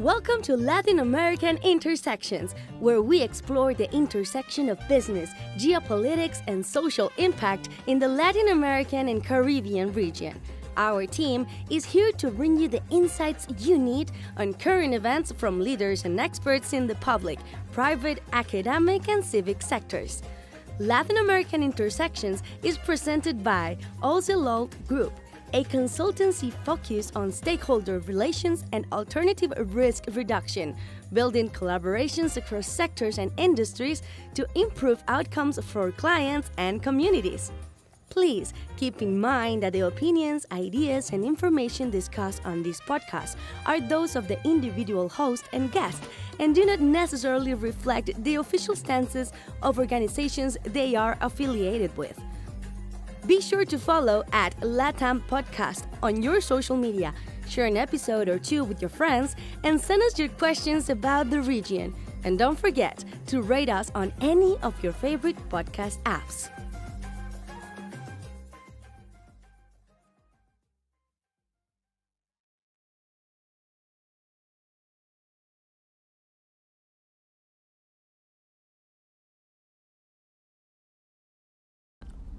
Welcome to Latin American Intersections, where we explore the intersection of business, geopolitics, and social impact in the Latin American and Caribbean region. Our team is here to bring you the insights you need on current events from leaders and experts in the public, private, academic, and civic sectors. Latin American Intersections is presented by Ocelot Group a consultancy focused on stakeholder relations and alternative risk reduction, building collaborations across sectors and industries to improve outcomes for clients and communities. Please keep in mind that the opinions, ideas, and information discussed on this podcast are those of the individual host and guest and do not necessarily reflect the official stances of organizations they are affiliated with. Be sure to follow at Latam Podcast on your social media, share an episode or two with your friends, and send us your questions about the region. And don't forget to rate us on any of your favorite podcast apps.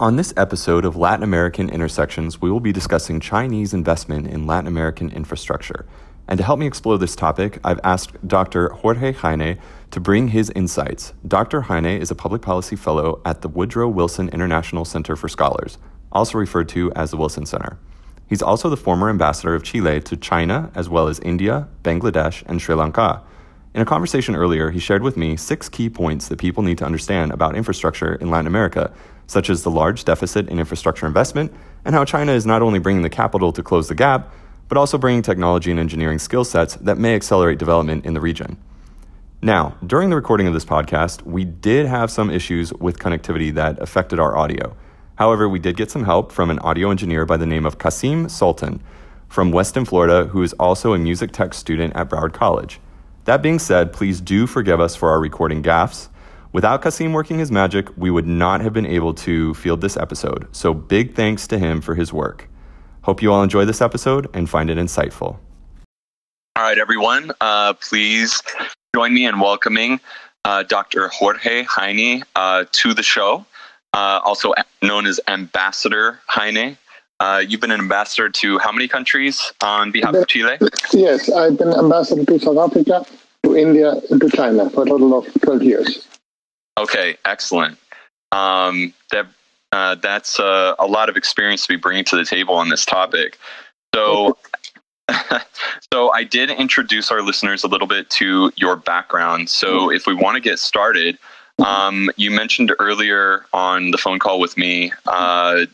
On this episode of Latin American Intersections, we will be discussing Chinese investment in Latin American infrastructure. And to help me explore this topic, I've asked Dr. Jorge Heine to bring his insights. Dr. Heine is a public policy fellow at the Woodrow Wilson International Center for Scholars, also referred to as the Wilson Center. He's also the former ambassador of Chile to China, as well as India, Bangladesh, and Sri Lanka. In a conversation earlier, he shared with me six key points that people need to understand about infrastructure in Latin America such as the large deficit in infrastructure investment, and how China is not only bringing the capital to close the gap, but also bringing technology and engineering skill sets that may accelerate development in the region. Now, during the recording of this podcast, we did have some issues with connectivity that affected our audio. However, we did get some help from an audio engineer by the name of Kasim Sultan from Weston, Florida, who is also a music tech student at Broward College. That being said, please do forgive us for our recording gaffes. Without Kasim working his magic, we would not have been able to field this episode, so big thanks to him for his work. Hope you all enjoy this episode and find it insightful. All right, everyone, uh, please join me in welcoming uh, Dr. Jorge Heine uh, to the show, uh, also known as Ambassador Heine. Uh, you've been an ambassador to how many countries on behalf of Chile? Yes, I've been ambassador to South Africa, to India, and to China for a total of 12 years. Okay, excellent. Um, that uh, that's uh, a lot of experience to be bringing to the table on this topic. So, so I did introduce our listeners a little bit to your background. So, if we want to get started, um, you mentioned earlier on the phone call with me uh,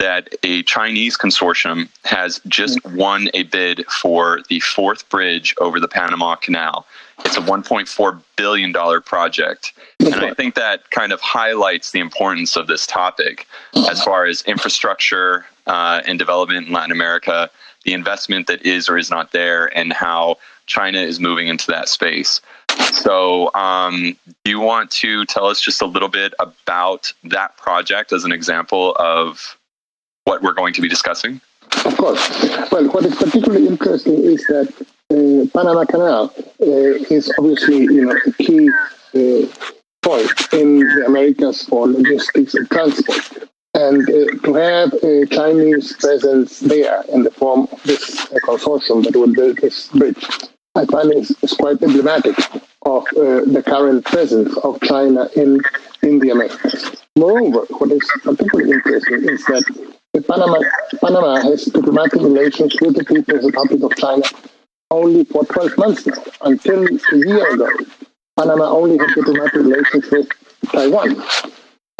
that a Chinese consortium has just won a bid for the fourth bridge over the Panama Canal. It's a $1.4 billion project. And I think that kind of highlights the importance of this topic as far as infrastructure uh, and development in Latin America, the investment that is or is not there, and how China is moving into that space. So, um, do you want to tell us just a little bit about that project as an example of what we're going to be discussing? Of course. Well, what is particularly interesting is that uh, Panama Canal uh, is obviously you know a key uh, point in the Americas for logistics and transport. And to have a Chinese presence there in the form of this consortium that will build this bridge, I find is, is quite emblematic of the current presence of China in, in the Americas. Moreover, what is particularly interesting is that Panama, Panama has diplomatic relations with the People's Republic of China only for 12 months now. Until a year ago, Panama only had diplomatic relations with Taiwan.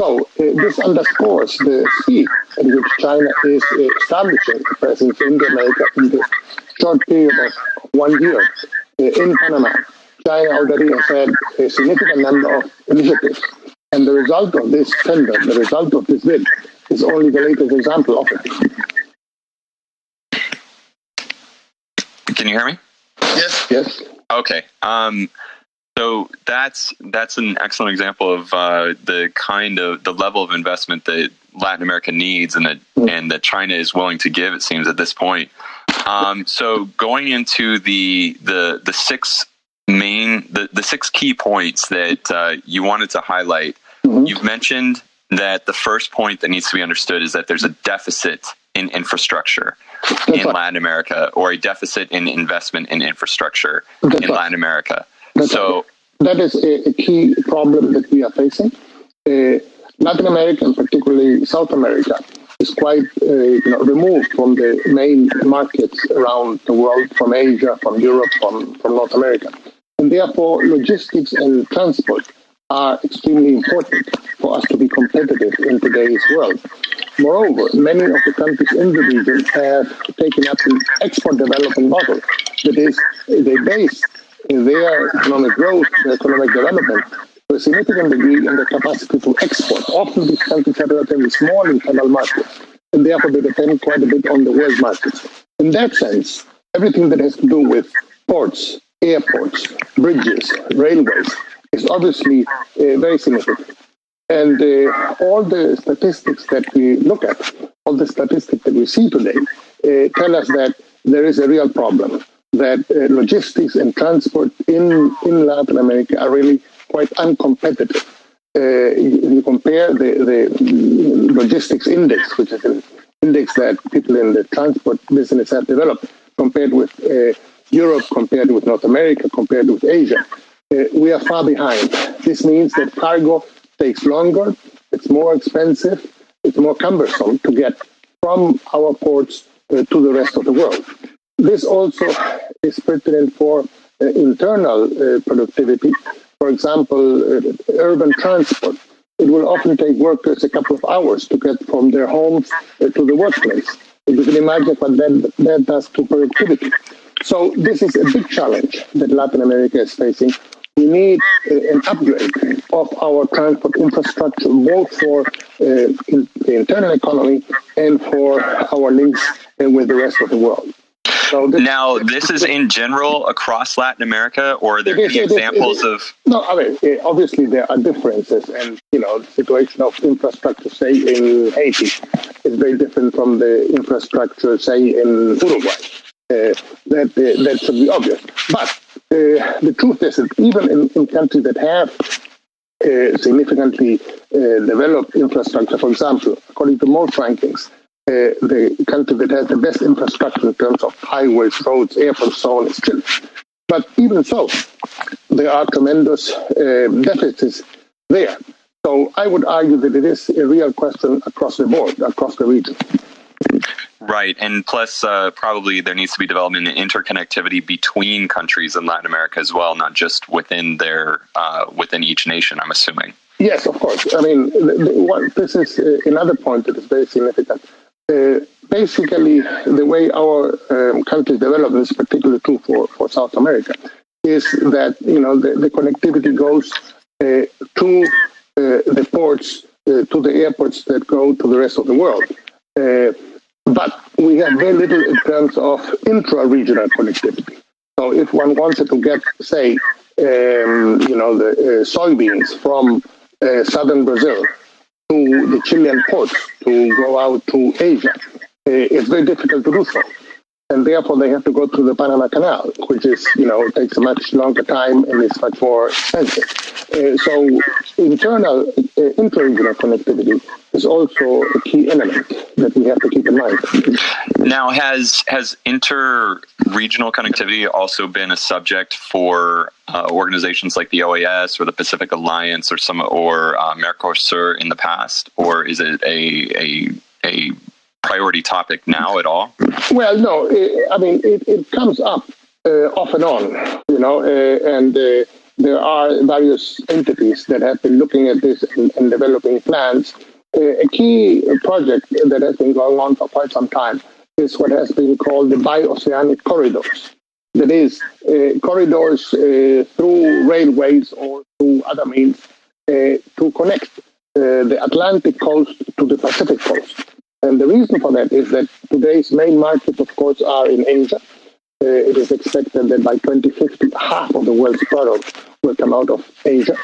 So uh, this underscores the speed at which China is uh, establishing a presence in the America in the short period of one year uh, in Panama. China already has had a significant number of initiatives. And the result of this tender, the result of this bid, is only the latest example of it. Can you hear me? Yes. Yes. Okay. Um, so that's that's an excellent example of uh, the kind of the level of investment that Latin America needs, and that mm. and that China is willing to give. It seems at this point. Um, so going into the the the six main the, the six key points that uh, you wanted to highlight, mm-hmm. you've mentioned that the first point that needs to be understood is that there's a deficit in infrastructure That's in right. Latin America or a deficit in investment in infrastructure That's in right. Latin America. That's so right. that is a, a, key problem that we are facing. Uh, Latin America, and particularly South America, is quite uh, you know, removed from the main markets around the world, from Asia, from Europe, from, from North America. And therefore, logistics and transport are extremely important for us to be competitive in today's world. Moreover, many of the countries in the region have taken up the export development model. That is, they base their economic growth, their economic development to a significant degree in the capacity to export. Often these countries are relatively small internal markets, and therefore they depend quite a bit on the world markets. In that sense, everything that has to do with ports, airports, bridges, railways is obviously uh, very significant. And uh, all the statistics that we look at, all the statistics that we see today, uh, tell us that there is a real problem, that uh, logistics and transport in, in Latin America are really quite uncompetitive. Uh, you, you, compare the, the logistics index, which is an index that people in the transport business have developed, compared with uh, Europe, compared with North America, compared with Asia, we are far behind. This means that cargo takes longer, it's more expensive, it's more cumbersome to get from our ports uh, to the rest of the world. This also is pertinent for uh, internal uh, productivity for example, uh, urban transport, it will often take workers a couple of hours to get from their homes uh, to the workplace. You can imagine what that, that does to productivity. So this is a big challenge that Latin America is facing. We need uh, an upgrade of our transport infrastructure, both for uh, in the internal economy and for our links with the rest of the world. So this, now, this is in general across Latin America, or are there any examples of? No, I mean obviously there are differences, and you know the situation of infrastructure, say in Haiti, is very different from the infrastructure, say in Uruguay. Uh, that uh, that should be obvious. But uh, the truth is that even in, in countries that have significantly developed infrastructure, for example, according to most rankings, uh, the country that has the best infrastructure in terms of highways, roads, airports, so on is Chile. But even so, there are tremendous uh, deficits there. So I would argue that it is a real question across the board, across the region. Right, and plus, uh, probably there needs to be development and interconnectivity between countries in Latin America as well, not just within their uh, within each nation. I'm assuming. Yes, of course. I mean, this is uh, another point that is very significant. Uh, basically, the way our um, countries develop, this is particularly true for, for South America, is that you know the, the connectivity goes uh, to uh, the ports, to the airports that go to the rest of the world. Uh, but we have very little in terms of intra-regional connectivity. So if one wanted to get, say, um, you know, the soybeans from southern Brazil to the Chilean ports to go out to Asia. Uh, it's very difficult to do so. And therefore, they have to go through the Panama Canal, which is, you know, takes a much longer time and is much more expensive. Uh, so, internal, uh, inter-regional connectivity is also a key element that we have to keep in mind. Now, has has inter-regional connectivity also been a subject for uh, organizations like the OAS or the Pacific Alliance or some or uh, Mercosur in the past, or is it a a a priority topic now at all? Well, no. It, I mean, it, it comes up uh, off and on, you know, uh, and uh, there are various entities that have been looking at this and, and developing plans a key project that has been going on for quite some time is what has been called the bioceanic corridors. That is, uh, corridors uh, through railways or through other means uh, to connect uh, the Atlantic coast to the Pacific coast. And the reason for that is that today's main markets, of course, are in Asia. Uh, it is expected that by 2050, half of the world's products will come out of Asia.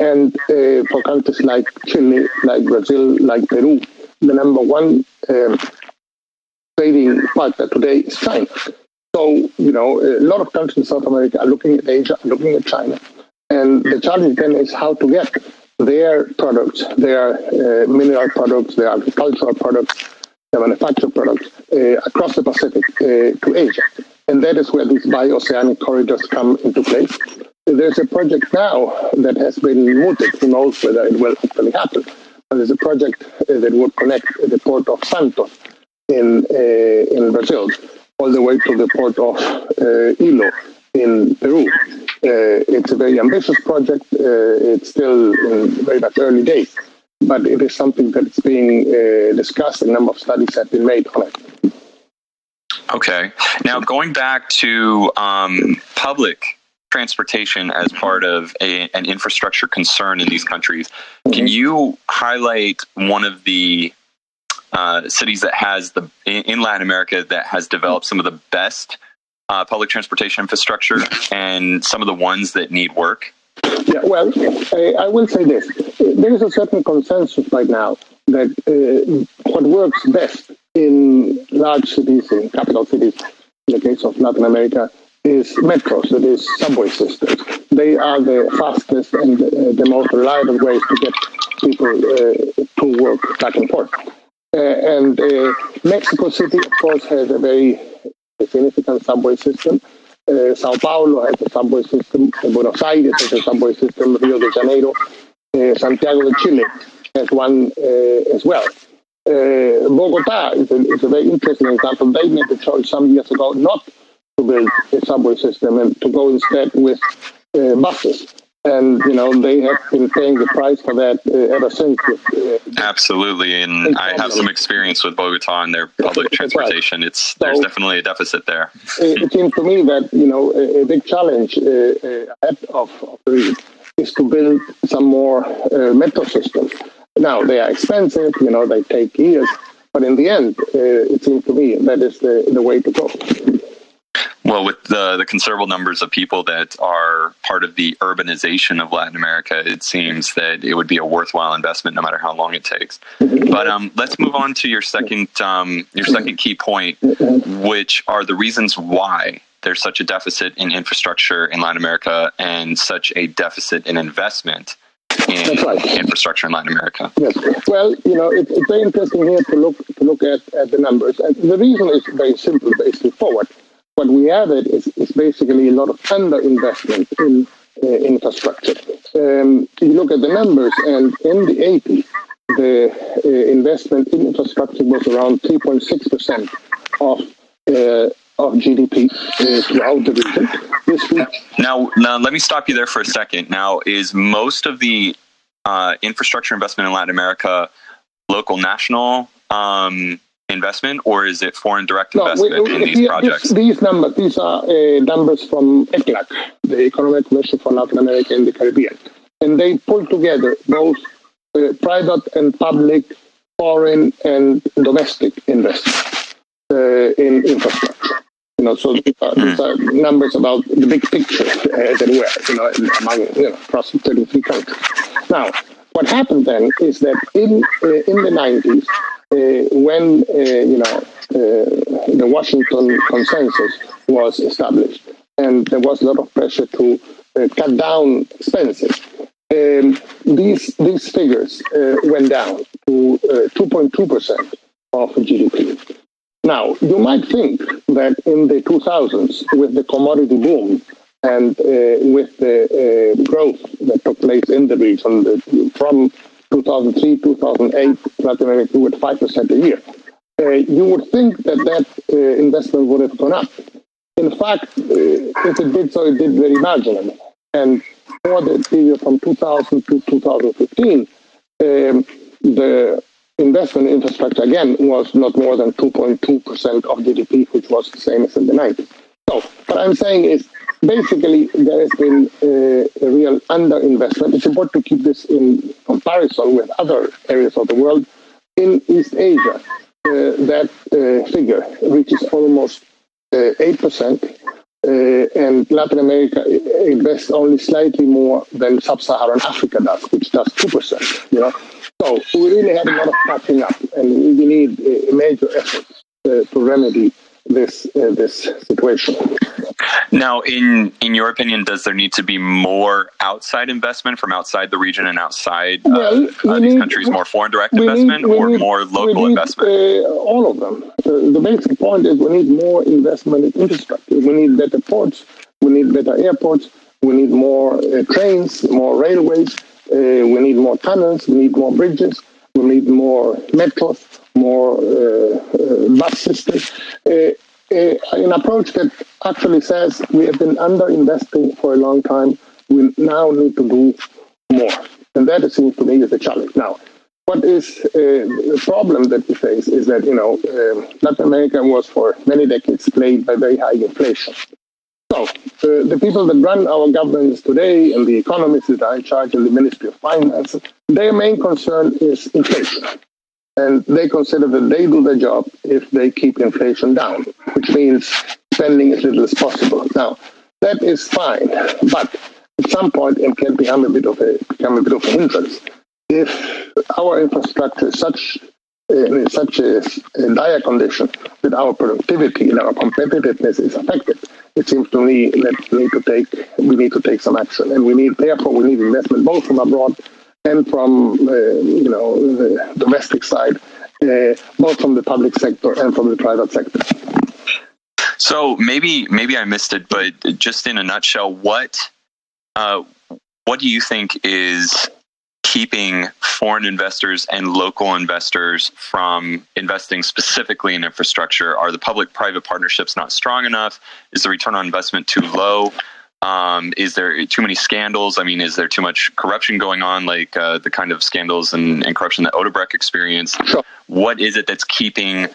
And uh, for countries like Chile, like Brazil, like Peru, the number one um, trading partner today is China. So, you know, a lot of countries in South America are looking at Asia, looking at China. And the challenge then is how to get their products, their uh, mineral products, their agricultural products, their manufactured products uh, across the Pacific uh, to Asia. And that is where these bio-oceanic corridors come into place. There's a project now that has been mooted. Who knows whether it will actually happen? But there's a project uh, that would connect the port of Santos in uh, in Brazil all the way to the port of uh, Ilo in Peru. Uh, it's a very ambitious project. Uh, it's still very much early days, but it is something that's being uh, discussed. A number of studies have been made on it. Okay. Now, going back to um, public transportation as part of a, an infrastructure concern in these countries, mm-hmm. can you highlight one of the uh, cities that has the in Latin America that has developed some of the best uh, public transportation infrastructure and some of the ones that need work? Yeah, well, I, I will say this: there is a certain consensus right now that uh, what works best in large cities, in capital cities, in the case of Latin America, is metros, that is subway systems. They are the fastest and uh, the most reliable ways to get people uh, to work back and forth. Uh, and uh, Mexico City, of course, has a very significant subway system. Uh, Sao Paulo has a subway system. Buenos Aires has a subway system. Rio de Janeiro, Santiago de Chile has one as well. Uh, Bogota is a, is a, very interesting example. They made the choice some years ago not to build a subway system and to go instead with uh, buses and you know they have been paying the price for that uh, ever since. Uh, Absolutely, and I have some experience with Bogota and their public transportation. Right. It's there's so, definitely a deficit there. it seems to me that you know a, a big challenge uh, uh ahead of, of the region is to build some more uh, metro systems. Now they are expensive, you know, they take years, but in the end, uh, it seems to me that is the the way to go. Well, with the the considerable numbers of people that are part of the urbanization of Latin America, it seems that it would be a worthwhile investment, no matter how long it takes. But um, let's move on to your second um, your second key point, which are the reasons why there's such a deficit in infrastructure in Latin America and such a deficit in investment in right. infrastructure in Latin America. Yes. Well, you know, it, it's very interesting here to look to look at, at the numbers, and the reason is very simple, very straightforward what we have is, is basically a lot of underinvestment in uh, infrastructure. Um, you look at the numbers, and in the 80s, the uh, investment in infrastructure was around 3.6% of uh, of GDP uh, throughout the region. This week, now, now, let me stop you there for a second. Now, is most of the uh, infrastructure investment in Latin America local, national? Um, investment, or is it foreign direct investment no, we, in these projects? These numbers, these are uh, numbers from ECLAC, the Economic Commission for Latin America and the Caribbean, and they pull together both uh, private and public, foreign and domestic investment uh, in infrastructure. You know, so these are, these are, numbers about the big picture, as it were, you know, among you know, across 33 countries. Now, what happened then is that in uh, in the 90s, uh, when uh, you know uh, the Washington Consensus was established, and there was a lot of pressure to cut down expenses. Um, these these figures went down to 2.2 percent of GDP. Now, you might think that in the 2000s, with the commodity boom and uh, with the uh, growth that took place in the region the, from 2003, 2008, Latin America grew at 5% a year. Uh, you would think that that uh, investment would have gone up. In fact, uh, if it did so, it did very marginally. And for the period from 2000 to 2015, um, the investment in infrastructure again was not more than 2.2% of GDP, which was the same as in the 90s. So, what I'm saying is basically there has been a, a real underinvestment. It's important to keep this in comparison with other areas of the world. In East Asia, uh, that uh, figure reaches almost uh, 8%. Uh, and Latin America invests only slightly more than sub-Saharan Africa does, which does 2%. You know, so we really have a lot of catching up, and we need major efforts uh, to remedy this uh, this situation. Now, in in your opinion, does there need to be more outside investment from outside the region and outside uh, Well, uh, these need- countries? More foreign direct investment need- or need- more local need, investment? Uh, all of them. Uh, the basic point is we need more investment in infrastructure. We need better ports. We need better airports. We need more uh, trains, more railways. Uh, we need more tunnels. We need more bridges. We need more metros, more uh, uh. Uh, uh, an approach that actually says we have been underinvesting for a long time. We now need to do more. And that, seems to me, is the challenge. Now, what is uh, the problem that we face is that, you know, um Latin America was for many decades plagued by very high inflation. So uh, the people that run our governments today and the economists that are in charge in the Ministry of Finance, their main concern is inflation. And they consider that they do their job if they keep inflation down, which means spending as little as possible. Now, that is fine, but at some point it can become a bit of a become a bit of a hindrance. If our infrastructure is such in such a, a dire condition that our productivity and our competitiveness is affected, it seems to me that we need to take we need to take some action, and we need therefore we need investment both from abroad and from uh, you know the domestic side, uh, both from the public sector and from the private sector. So maybe maybe I missed it, but just in a nutshell, what uh, what do you think is keeping foreign investors and local investors from investing specifically in infrastructure? Are the public-private partnerships not strong enough? Is the return on investment too low? Um, is there too many scandals? I mean, is there too much corruption going on, like uh, the kind of scandals and, and corruption that Odebrecht experienced? Sure. What is it that's keeping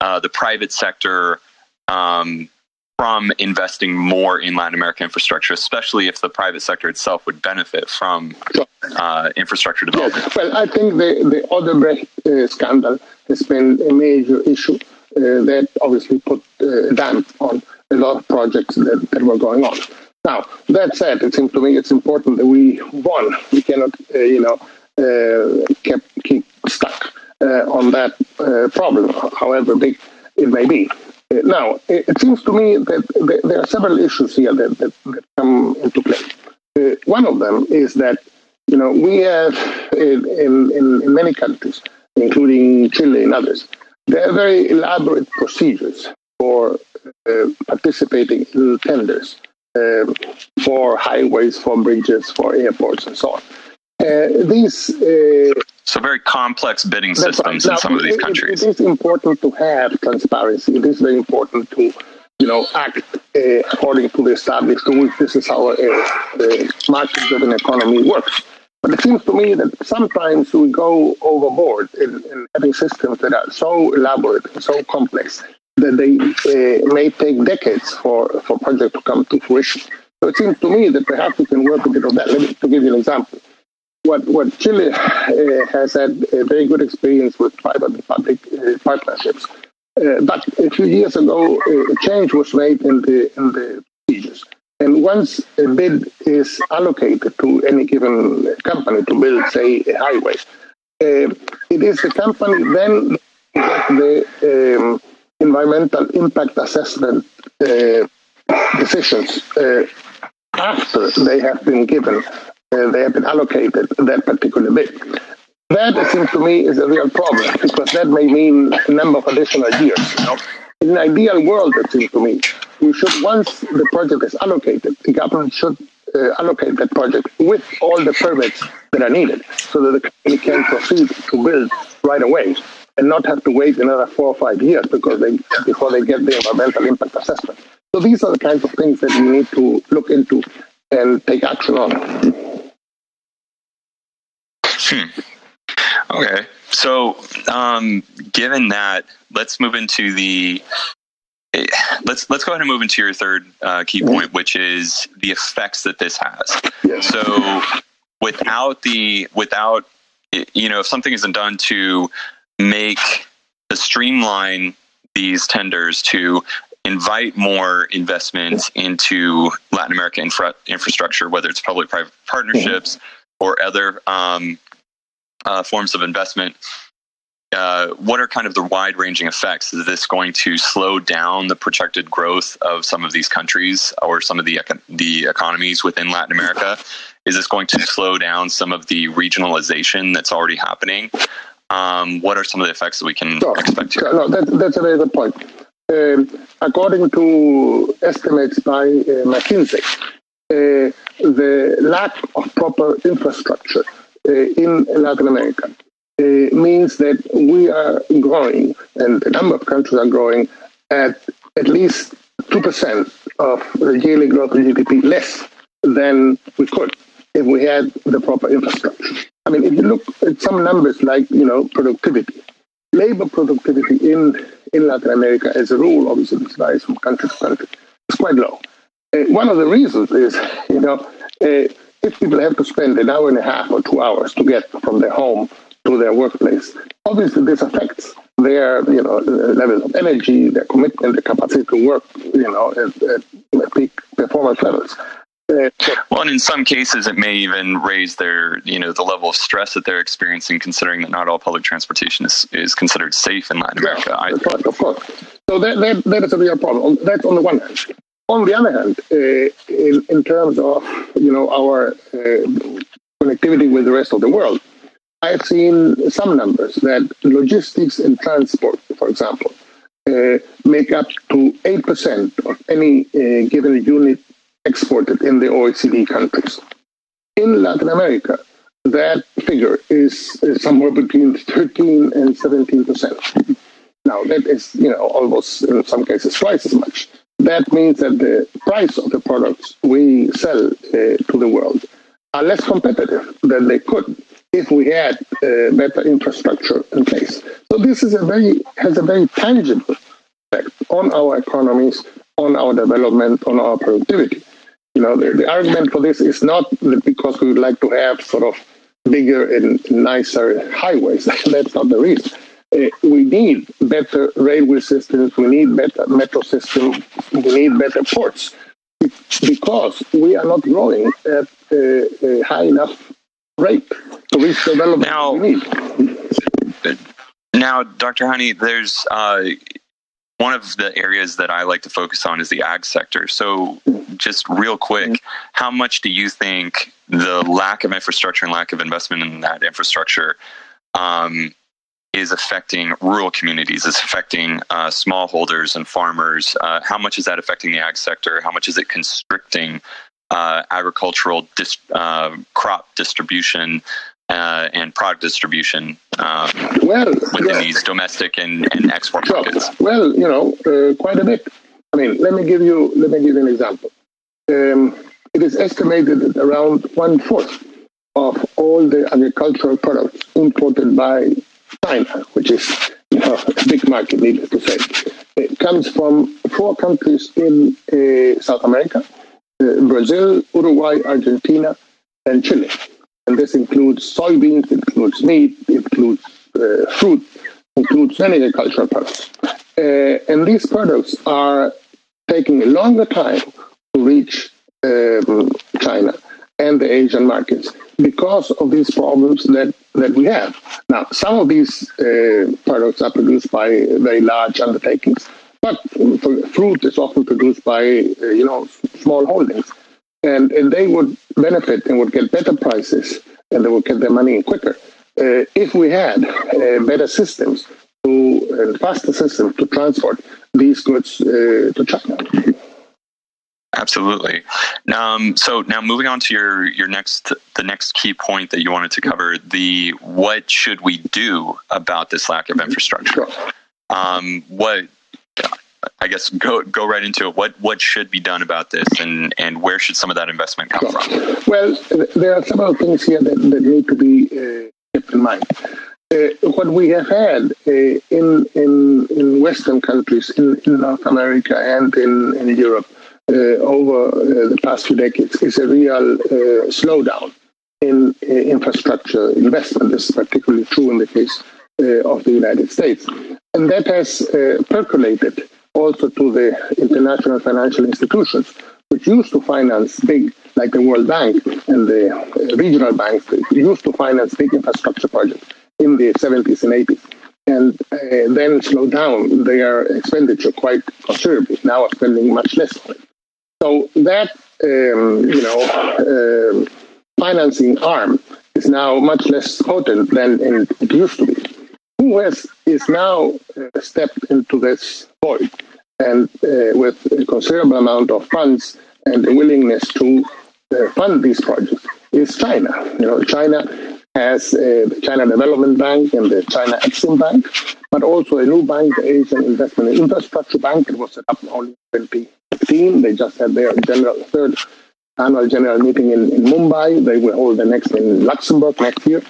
uh, the private sector um, from investing more in Latin American infrastructure, especially if the private sector itself would benefit from Sure. uh, infrastructure development? Yes. Well, I think the, the Odebrecht uh, scandal has been a major issue uh, that obviously put uh, damp on a lot of projects that, that were going on. Now, that said, it seems to me it's important that we, one, we cannot, uh, you know, uh, keep, keep stuck uh, on that uh, problem, however big it may be. Uh, now, it, it seems to me that th- there are several issues here that, that, that come into play. Uh, one of them is that you know, we have in, in, in many countries, including Chile and others, there are very elaborate procedures for participating in tenders um, for highways, for bridges, for airports, and so on. Uh, these uh, So very complex bidding systems right. in Now, some of these it- countries. It is important to have transparency. It is very important to, you know, act uh, according to the established rules. This is how a, a market-driven economy works. But it seems to me that sometimes we go overboard in, in having systems that are so elaborate and so complex that they uh, may take decades for, for projects to come to fruition. So it seems to me that perhaps we can work a bit on that. Let me to give you an example what what Chile uh, has had a very good experience with private and public uh, partnerships. Uh, but a few years ago, uh, a change was made in the in the procedures. And once a bid is allocated to any given company to build, say, a highway, uh, it is the company then that the um, environmental impact assessment uh, decisions uh, after they have been given uh, they have been allocated that particular bit. That, it seems to me, is a real problem because that may mean a number of additional years. You know? In an ideal world, it seems to me, we should, once the project is allocated, the government should uh, allocate that project with all the permits that are needed so that the company can proceed to build right away and not have to wait another four or five years because they, before they get the environmental impact assessment. So these are the kinds of things that we need to look into and take action on. Okay. So, um, given that, let's move into the. Let's let's go ahead and move into your third uh, key point, which is the effects that this has. Yes. So, without the without you know, if something isn't done to make to streamline these tenders to invite more investment into Latin America infra- infrastructure, whether it's public-private partnerships or other um, uh, forms of investment. uh, what are kind of the wide ranging effects? Is this going to slow down the projected growth of some of these countries or some of the the economies within Latin America? Is this going to slow down some of the regionalization that's already happening? Um, what are some of the effects that we can expect here? No, that, that's a very good point. Um, according to estimates by uh, McKinsey, uh, the lack of proper infrastructure uh, in Latin America uh, means that we are growing, and a number of countries are growing at at least 2% of the yearly growth of GDP less than we could if we had the proper infrastructure. I mean, if you look at some numbers like, you know, productivity, labor productivity in, in Latin America as a rule, obviously this varies from country to country, is quite low. Uh, one of the reasons is, you know, uh, if people have to spend an hour and a half or two hours to get from their home to their workplace. Obviously, this affects their you know level of energy, their commitment, their capacity to work, you know, at, at peak performance levels. Uh, well, and in some cases, it may even raise their, you know, the level of stress that they're experiencing, considering that not all public transportation is, is considered safe in Latin America. Yeah, of course, of course. So that, that, that is a real problem. That's on the one hand. On the other hand, uh, in, in terms of, you know, our uh, connectivity with the rest of the world, I've seen some numbers that logistics and transport, for example, uh, make up to 8% of any uh, given unit exported in the OECD countries. In Latin America, that figure is, is somewhere between 13 and 17%. Now, that is, you know, almost in some cases twice as much. That means that the price of the products we sell uh, to the world are less competitive than they could if we had uh, better infrastructure in place. So this is a very has a very tangible effect on our economies, on our development, on our productivity. You know, the, the argument for this is not because we would like to have sort of bigger and nicer highways. That's not the reason. Uh, we need better railway systems. We need better metro systems. We need better ports because we are not growing at a, a high enough rate to reach the development now, we need. Now, Dr. Heine, there's uh, one of the areas that I like to focus on is the ag sector. So, just real quick, how much do you think the lack of infrastructure and lack of investment in that infrastructure um, is affecting rural communities, is affecting uh, smallholders and farmers? Uh, how much is that affecting the ag sector? How much is it constricting uh, agricultural dis- uh, crop distribution uh, and product distribution um, well, within yeah. these domestic and, and export sure. markets? Well, you know, uh, quite a bit. I mean, let me give you let me give you an example. Um, it is estimated that around one fourth of all the agricultural products imported by China, which is you know, a big market, needless to say, it comes from four countries in uh, South America uh, Brazil, Uruguay, Argentina, and Chile. And this includes soybeans, includes meat, includes uh, fruit, includes many agricultural products. Uh, and these products are taking a longer time to reach um, China and the Asian markets because of these problems that, that we have. Now, some of these uh, products are produced by very large undertakings, but fruit is often produced by, uh, you know, small holdings. And, and they would benefit and would get better prices and they would get their money in quicker uh, if we had uh, better systems to, and faster systems to transport these goods uh, to China. Absolutely. Um, so now moving on to your your next the next key point that you wanted to cover the what should we do about this lack of infrastructure? Sure. Um, what I guess go go right into it. What what should be done about this, and and where should some of that investment come from? Well, there are several things here that, that need to be uh, kept in mind. Uh, what we have had uh, in in in Western countries, in, in North America and in in Europe uh, over uh, the past few decades, is a real uh, slowdown in infrastructure investment. This is particularly true in the case of the United States, and that has percolated also to the international financial institutions, which used to finance big, like the World Bank and the uh, regional banks, used to finance big infrastructure projects in the 70s and 80s. and uh, then slow down their expenditure quite considerably. Now are spending much less on it. So that um, you know uh, financing arm is now much less potent than it used to be. The US is now uh, stepped into this void and uh, with a considerable amount of funds and a willingness to uh, fund these projects is China. You know, China has uh, the China Development Bank and the China Exim Bank, but also a new bank, the Asian Investment and Infrastructure Bank. It was set up only in 2015. They just had their general third annual general meeting in, in Mumbai. They will hold the next in Luxembourg next year.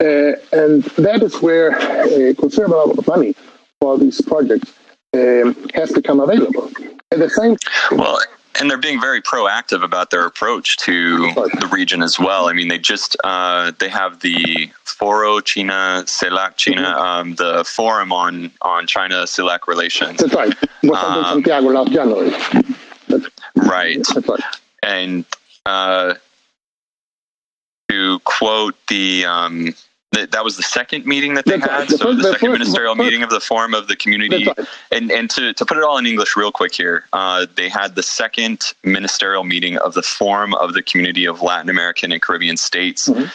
Uh, and that is where a considerable amount of money for these projects um, has become available. At the same well, and they're being very proactive about their approach to the region as well. I mean, they just uh, they have the Foro China CELAC China, mm-hmm. um, the forum on on China CELAC relations. That's right. Um, Santiago last January. That's, right. That's right. And uh, to quote the um, that, that was the second meeting that they That's had. Right. The so first, the second first, ministerial first, meeting of the Forum of the Community. Right. And and to, to put it all in English real quick here, uh, they had the second ministerial meeting of the Forum of the Community of Latin American and Caribbean States. Mm-hmm.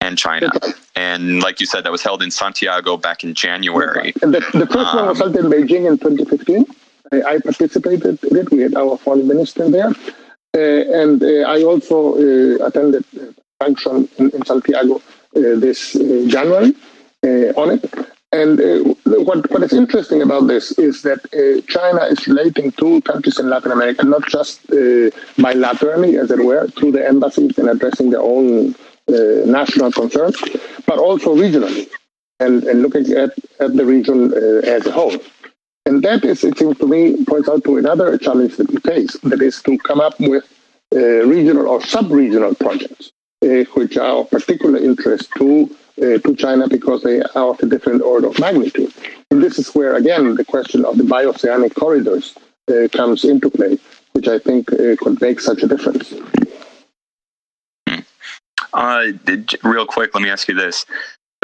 And China, right. and like you said, that was held in Santiago back in January. And the, the first um, one was held in Beijing in 2015. I, I participated in it. We had our foreign minister there, uh, and uh, I also uh, attended a function in, in Santiago this uh, January uh, on it. And what, what is interesting about this is that China is relating to countries in Latin America, not just bilaterally, as it were, through the embassies and addressing their own national concerns, but also regionally and, and looking at, at the region as a whole. And that is, it seems to me, points out to another challenge that we face, that is to come up with uh, regional or sub-regional projects uh, which are of particular interest to uh, to China because they are of a different order of magnitude. And this is where, again, the question of the bioceanic corridors uh, comes into play, which I think could make such a difference. Uh, real quick, let me ask you this.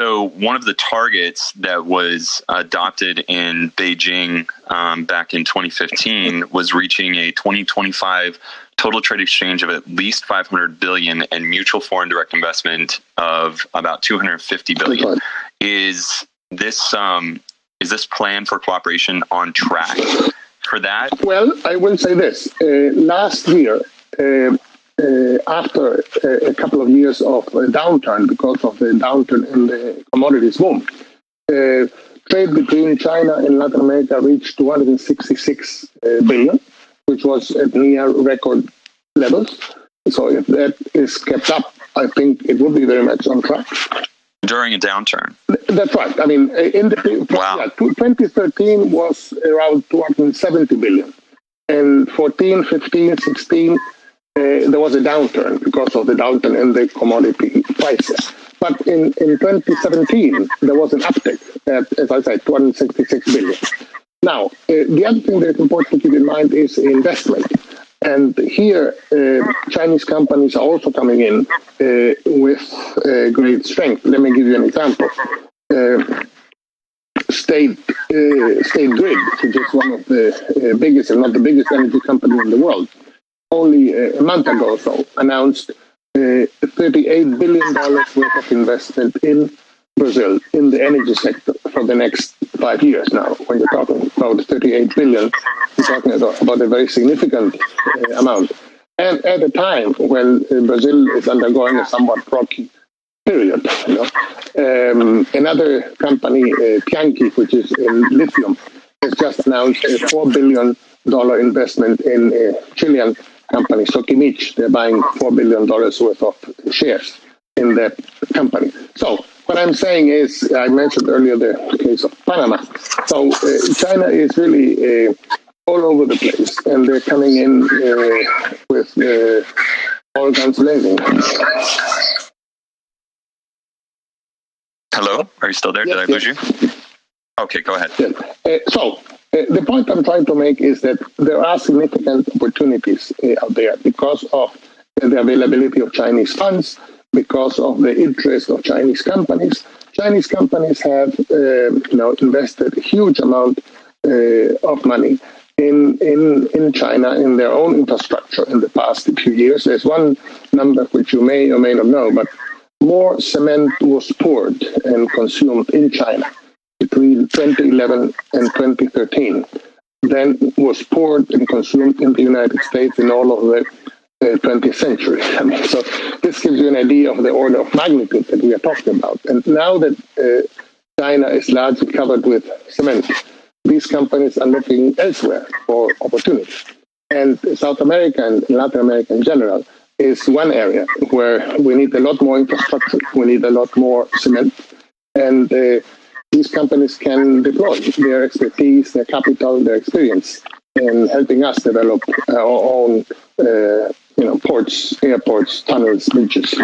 So, one of the targets that was adopted in Beijing um, back in 2015 was reaching a 2025 total trade exchange of at least 500 billion and mutual foreign direct investment of about 250 billion. Is this um, is this plan for cooperation on track for that? Well, I will say this: uh, last year. Uh, uh, after a, a, couple of years of downturn because of the downturn in the commodities boom, uh, trade between China and Latin America reached 266 uh, billion which was at near record levels. So if that is kept up, I think it would be very much on track. During a downturn. That's right. I mean, in the wow. yeah, 2013 was around 270 billion. And 14, 15, 16, uh, there was a downturn because of the downturn in the commodity prices. But in, in 2017, there was an uptick at, as I said, 266 billion. Now, uh, the other thing that is important to keep in mind is investment. And here, uh, Chinese companies are also coming in uh, with uh, great strength. Let me give you an example. Uh, State uh, State Grid, which is one of the biggest, if not the biggest, energy company in the world, only a month ago or so announced $38 billion worth of investment in Brazil in the energy sector for the next five years now. When you're talking about 38 billion, you're talking about a very significant uh, amount. And at a time when uh, Brazil is undergoing a somewhat rocky period, you know, um, another company, uh, which is in lithium, has just announced a $4 billion investment in a Chilean company, Soquimich. They're buying $4 billion worth of shares in that company. So what I'm saying is, I mentioned earlier the case of Panama. So uh, China is really uh, all over the place, and they're coming in uh, with uh, all guns blazing. Hello, are you still there? Yes, Did I lose you? Okay, go ahead. Yes. Uh, so uh, the point I'm trying to make is that there are significant opportunities out there because of the availability of Chinese funds because of the interest of Chinese companies. Chinese companies have, uh, you know, invested a huge amount uh, of money in, in, in China in their own infrastructure in the past few years. There's one number which you may or may not know, but more cement was poured and consumed in China between 2011 and 2013 than was poured and consumed in the United States in all of the uh, 20th century. I mean, so this gives you an idea of the order of magnitude that we are talking about. And now that uh, China is largely covered with cement, these companies are looking elsewhere for opportunities. And South America and Latin America in general is one area where we need a lot more infrastructure, we need a lot more cement, and uh, these companies can deploy their expertise, their capital, their experience in helping us develop our own, uh, you know, ports, airports, tunnels, bridges.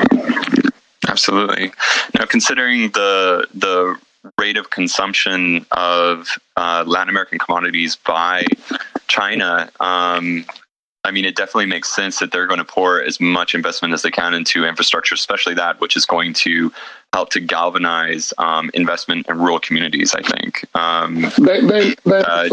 Absolutely. Now, considering the the rate of consumption of uh, Latin American commodities by China, um, I mean, it definitely makes sense that they're going to pour as much investment as they can into infrastructure, especially that which is going to help to galvanize um, investment in rural communities. I think um, they, they, they, uh,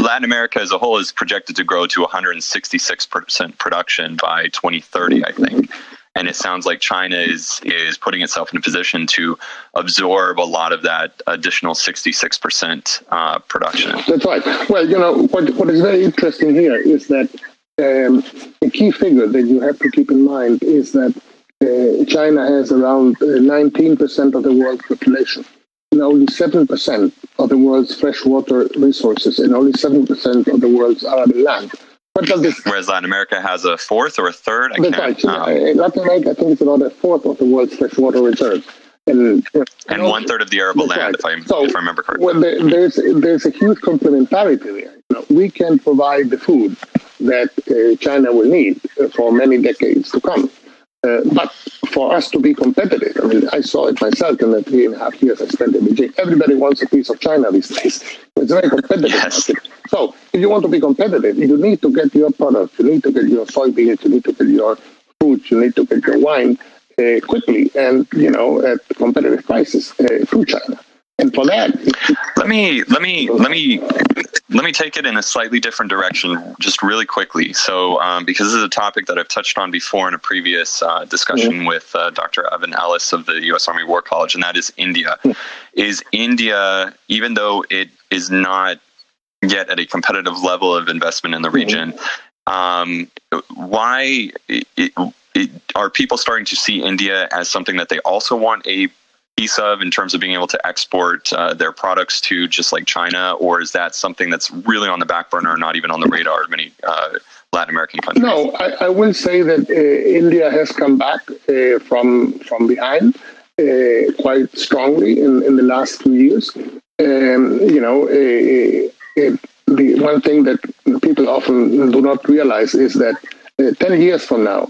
Latin America as a whole is projected to grow to 166 percent production by 2030. I think and it sounds like China is is putting itself in a position to absorb a lot of that additional 66 percent uh, production. That's right. Well, you know what what is very interesting here is that um, a key figure that you have to keep in mind is that uh, China has around 19 uh, percent of the world's population. And only 7% of the world's freshwater resources and only 7% of the world's arable land. What does this? Whereas Latin America has a fourth or a third. I That's right. Um, Latin America, I think it's about a fourth of the world's freshwater reserves. And, and one third of the arable land, right. if, I, so, if I remember correctly. Well, there, there's there's a huge complementarity there. You know, we can provide the food that uh, China will need for many decades to come. Uh, but for us to be competitive, I mean, I saw it myself in the three and a half years I spent in Beijing. Everybody wants a piece of China these days. It's very competitive yes. So if you want to be competitive, you need to get your products, you need to get your soybeans, you need to get your fruits, you need to get your wine quickly and, you know, at competitive prices uh, through China. And for that, let me let me let me let me take it in a slightly different direction, just really quickly. So, um, because this is a topic that I've touched on before in a previous uh, discussion mm-hmm. with uh, Dr. Evan Ellis of the U.S. Army War College, and that is India. Mm-hmm. Is India, even though it is not yet at a competitive level of investment in the region, mm-hmm. um, why it, are people starting to see India as something that they also want a piece of in terms of being able to export uh, their products to just like China, or is that something that's really on the back burner, not even on the radar of many uh, Latin American countries? No, I, I will say that uh, India has come back uh, from from behind uh, quite strongly in, in the last few years. Um, you know, uh, the one thing that people often do not realize is that 10 years from now,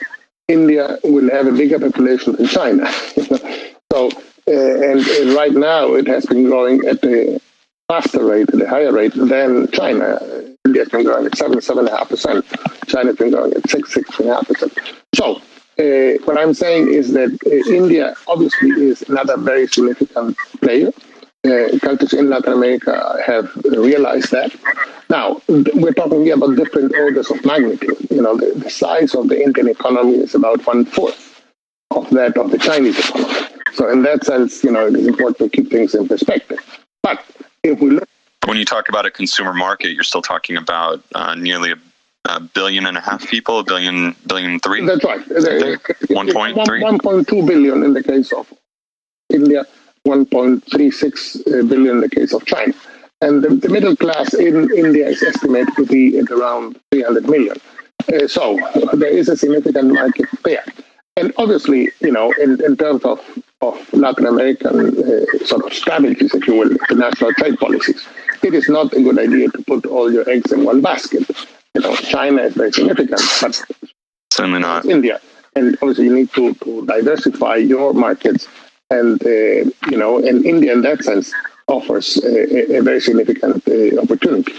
India will have a bigger population than China. so uh, and, and, right now it has been growing at a faster rate, at a higher rate than China. India has been growing at seven, seven and a half percent. China has been growing at six, six and a half percent. So uh, what I'm saying is that uh, India obviously is another very significant player. Uh, countries in Latin America have realized that. Now, we're talking here about different orders of magnitude. You know, the, the size of the Indian economy is about one fourth of that of the Chinese economy. So in that sense, you know, it is important to keep things in perspective. But if we look when you talk about a consumer market, you're still talking about uh, nearly a, a, billion and a half people, a billion, billion three. That's right. One point three. One point two billion in the case of India. 1.36 billion in the case of China. And the, the, middle class in India is estimated to be at around 300 million. Uh, so there is a significant market there. And obviously, you know, in, in terms of of Latin American uh, sort of strategies, if you will, international trade policies. It is not a good idea to put all your eggs in one basket. You know, China is very significant, but certainly not India. And obviously, you need to, to diversify your markets. And, uh, you know, and India, in that sense, offers a, a very significant uh, opportunity.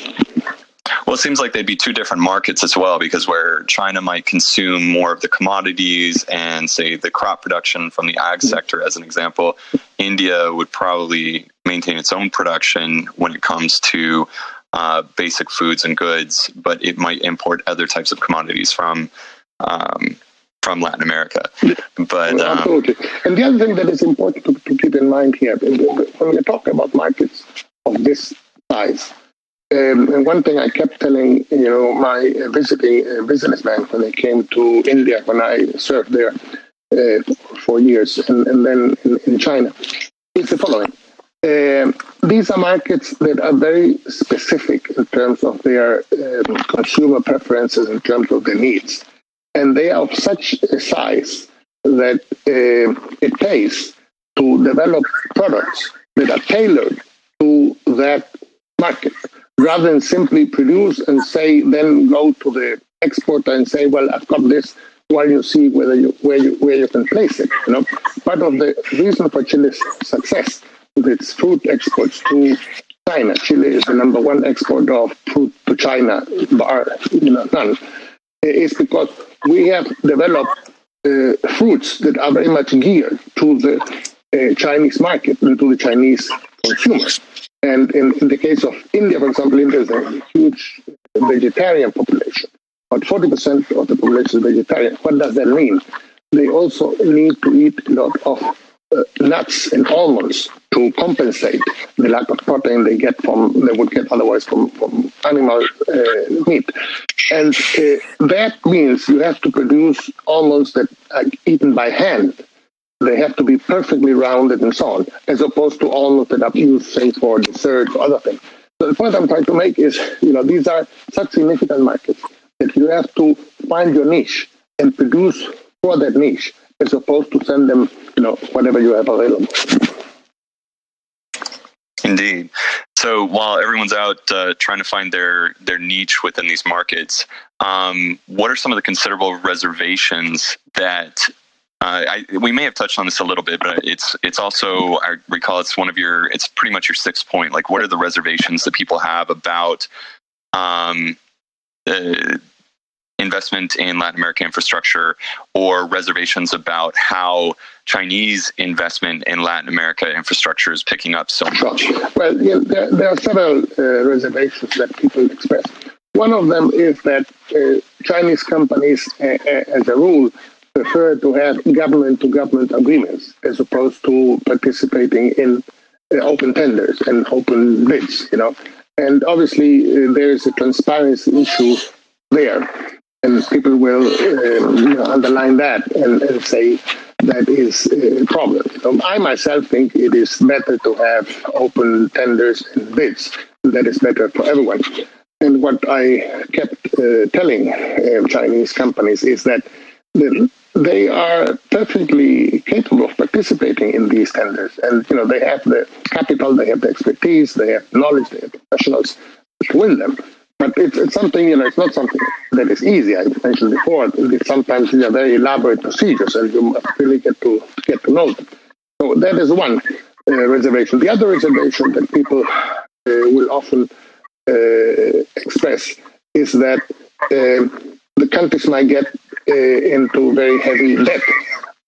Well, it seems like they'd be two different markets as well, because where China might consume more of the commodities and, say, the crop production from the ag sector, as an example, India would probably maintain its own production when it comes to uh, basic foods and goods, but it might import other types of commodities from. Um, from Latin America, but um, absolutely. And the other thing that is important to, to keep in mind here, when we're talking about markets of this size, um, and one thing I kept telling, you know, my visiting uh, businessmen when they came to India when I served there uh, for years, and, and then in, in, China, is the following. Um, these are markets that are very specific in terms of their um, consumer preferences, in terms of their needs. And they are of such a size that uh, it pays to develop products that are tailored to that market rather than simply produce and say, then go to the exporter and say, well, I've got this while you see whether you where you where you can place it. You know, part of the reason for Chile's success with its fruit exports to China. Chile is the number one exporter of fruit to China, bar you know, none, is because we have developed uh, fruits that are very much geared to the uh, Chinese market to the Chinese consumers. And in, in the case of India, for example, India is a huge vegetarian population. About 40% of the population is vegetarian. What does that mean? They also need to eat a lot of nuts and almonds to compensate the lack of protein they get from they would get otherwise from, from animal uh, meat. And uh, that means you have to produce almonds that are eaten by hand they have to be perfectly rounded and so on, as opposed to almonds that are used, say, for dessert or other things. So the point I'm trying to make is, you know, these are such significant markets that you have to find your niche and produce for that niche, as opposed to send them, you know, whenever you have available. Indeed. So while everyone's out uh, trying to find their their niche within these markets, um, what are some of the considerable reservations that uh, I, we may have touched on this a little bit, but it's it's also I recall it's one of your it's pretty much your sixth point. Like, what are the reservations that people have about um, uh, investment in Latin American infrastructure, or reservations about how Chinese investment in Latin America infrastructure is picking up so much? Well, there, there, are several uh, reservations that people express. One of them is that uh, Chinese companies, uh, uh, as a rule, prefer to have government to government agreements as opposed to participating in uh, open tenders and open bids, you know. And obviously, uh, there is a transparency issue there, and people will uh, underline that and, and, say that is a problem. I myself think it is better to have open tenders and bids. That is better for everyone. And what I kept uh, telling uh, Chinese companies is that they are perfectly capable of participating in these tenders. And, you know, they have the capital, they have the expertise, they have knowledge, they have professionals to win them. But it's, it's something, you know, it's not something that is easy. I mentioned before, it's sometimes these are very elaborate procedures and you really get to get to know them. So that is one uh, reservation. The other reservation that people uh, will often uh, express is that uh, the countries might get uh, into very heavy debt.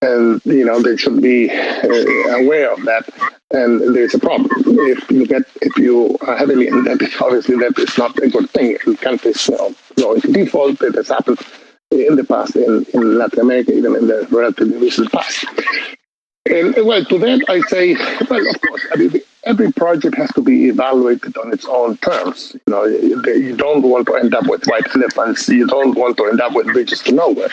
And, you know, they should be uh, aware of that. And there's a problem. If you get, if you are heavily indebted, obviously that is not a good thing. And countries you know, go into default. It has happened in the past in, in Latin America, even in the relatively recent past. And well, to that I say, well, of course, I mean, every project has to be evaluated on its own terms. You know, you don't want to end up with white elephants. You don't want to end up with bridges to nowhere.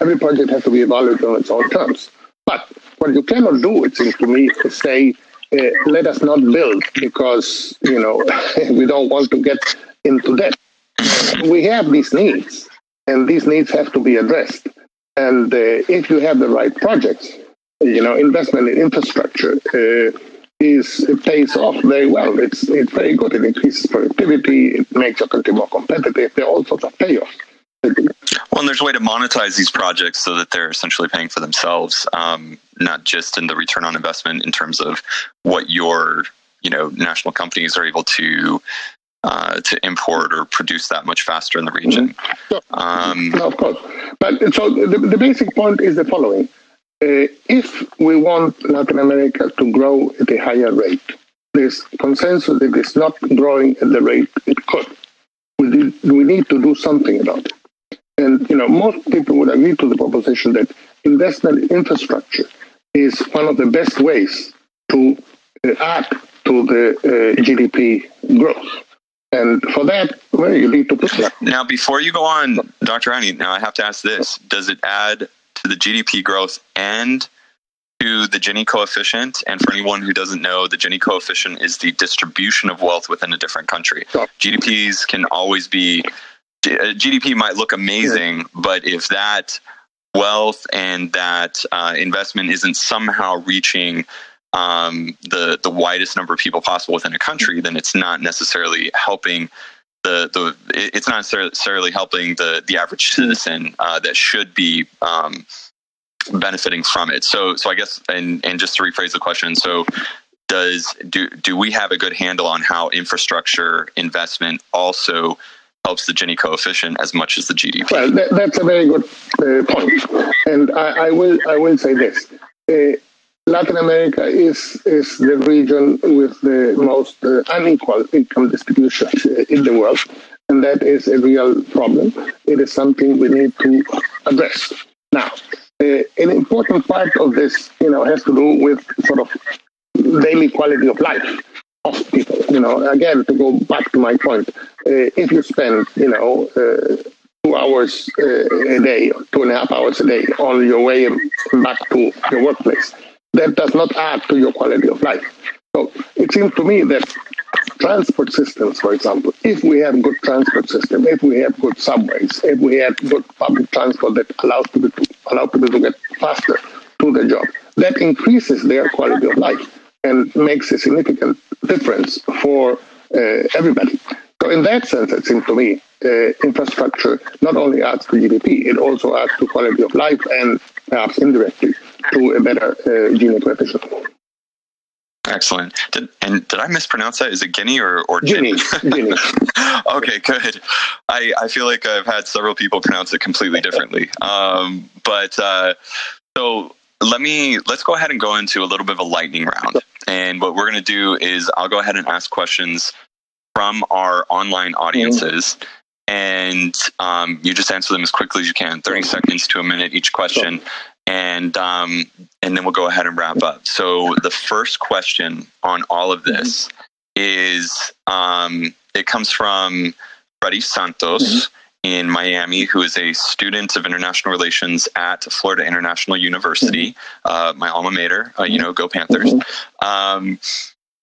Every project has to be evaluated on its own terms. But what you cannot do, it seems to me, is say, uh, let us not build because you know we don't want to get into debt. We have these needs, and these needs have to be addressed. And uh, if you have the right projects, you know, investment in infrastructure. Uh, is it pays off very well. It's it's very good. It increases productivity. It makes your country more competitive. There are all sorts of payoffs. Well, and there's a way to monetize these projects so that they're essentially paying for themselves, um, not just in the return on investment in terms of what your you know national companies are able to uh, to import or produce that much faster in the region. Um, no, of course. But so the, the basic point is the following. Uh, if we want Latin America to grow at a higher rate, there's consensus that it's not growing at the rate it could. We we need to do something about it. And you know, most people would agree to the proposition that investment infrastructure is one of the best ways to uh, add to the uh, GDP growth. And for that, well, you need to push that. Now, before you go on, Dr. Heine, now I have to ask this. Does it add to the GDP growth and to the Gini coefficient? And for anyone who doesn't know, the Gini coefficient is the distribution of wealth within a different country. GDPs can always be, GDP might look amazing, yeah. but if that wealth and that uh, investment isn't somehow reaching um, the the widest number of people possible within a country, then it's not necessarily helping the the it's not necessarily helping the the average citizen uh, that should be um, benefiting from it. So so I guess and and just to rephrase the question, so does do do we have a good handle on how infrastructure investment also helps the Gini coefficient as much as the GDP? Well, that, that's a very good uh, point, and I, I, will I will say this. Uh, Latin America is is the region with the most uh, unequal income distribution in the world, and that is a real problem. It is something we need to address. Now, uh, an important part of this, you know, has to do with sort of daily quality of life of people. You know, again, to go back to my point, uh, if you spend, you know, uh, two hours uh, a day, two and a half hours a day on your way back to your workplace that does not add to your quality of life. So it seems to me that transport systems, for example, if we have good transport system, if we have good subways, if we have good public transport that allows people to, allow people to get faster to their job, that increases their quality of life and makes a significant difference for uh, everybody. So in that sense, it seems to me, uh, infrastructure not only adds to GDP, it also adds to quality of life and perhaps indirectly to a better uh, Gini coefficient. Excellent. Did, and did I mispronounce that? Is it Guinea or, or Guinea? Guinea. okay, good. I, I feel like I've had several people pronounce it completely differently. Um, but uh, so let me let's go ahead and go into a little bit of a lightning round. And what we're going to do is I'll go ahead and ask questions from our online audiences. Mm-hmm and um, you just answer them as quickly as you can 30 seconds to a minute each question and um, and then we'll go ahead and wrap up so the first question on all of this mm-hmm. is um, it comes from Freddie Santos mm-hmm. In Miami, who is a student of international relations at Florida International University, mm-hmm. uh, my alma mater. Uh, you know, go Panthers. Mm-hmm. Um,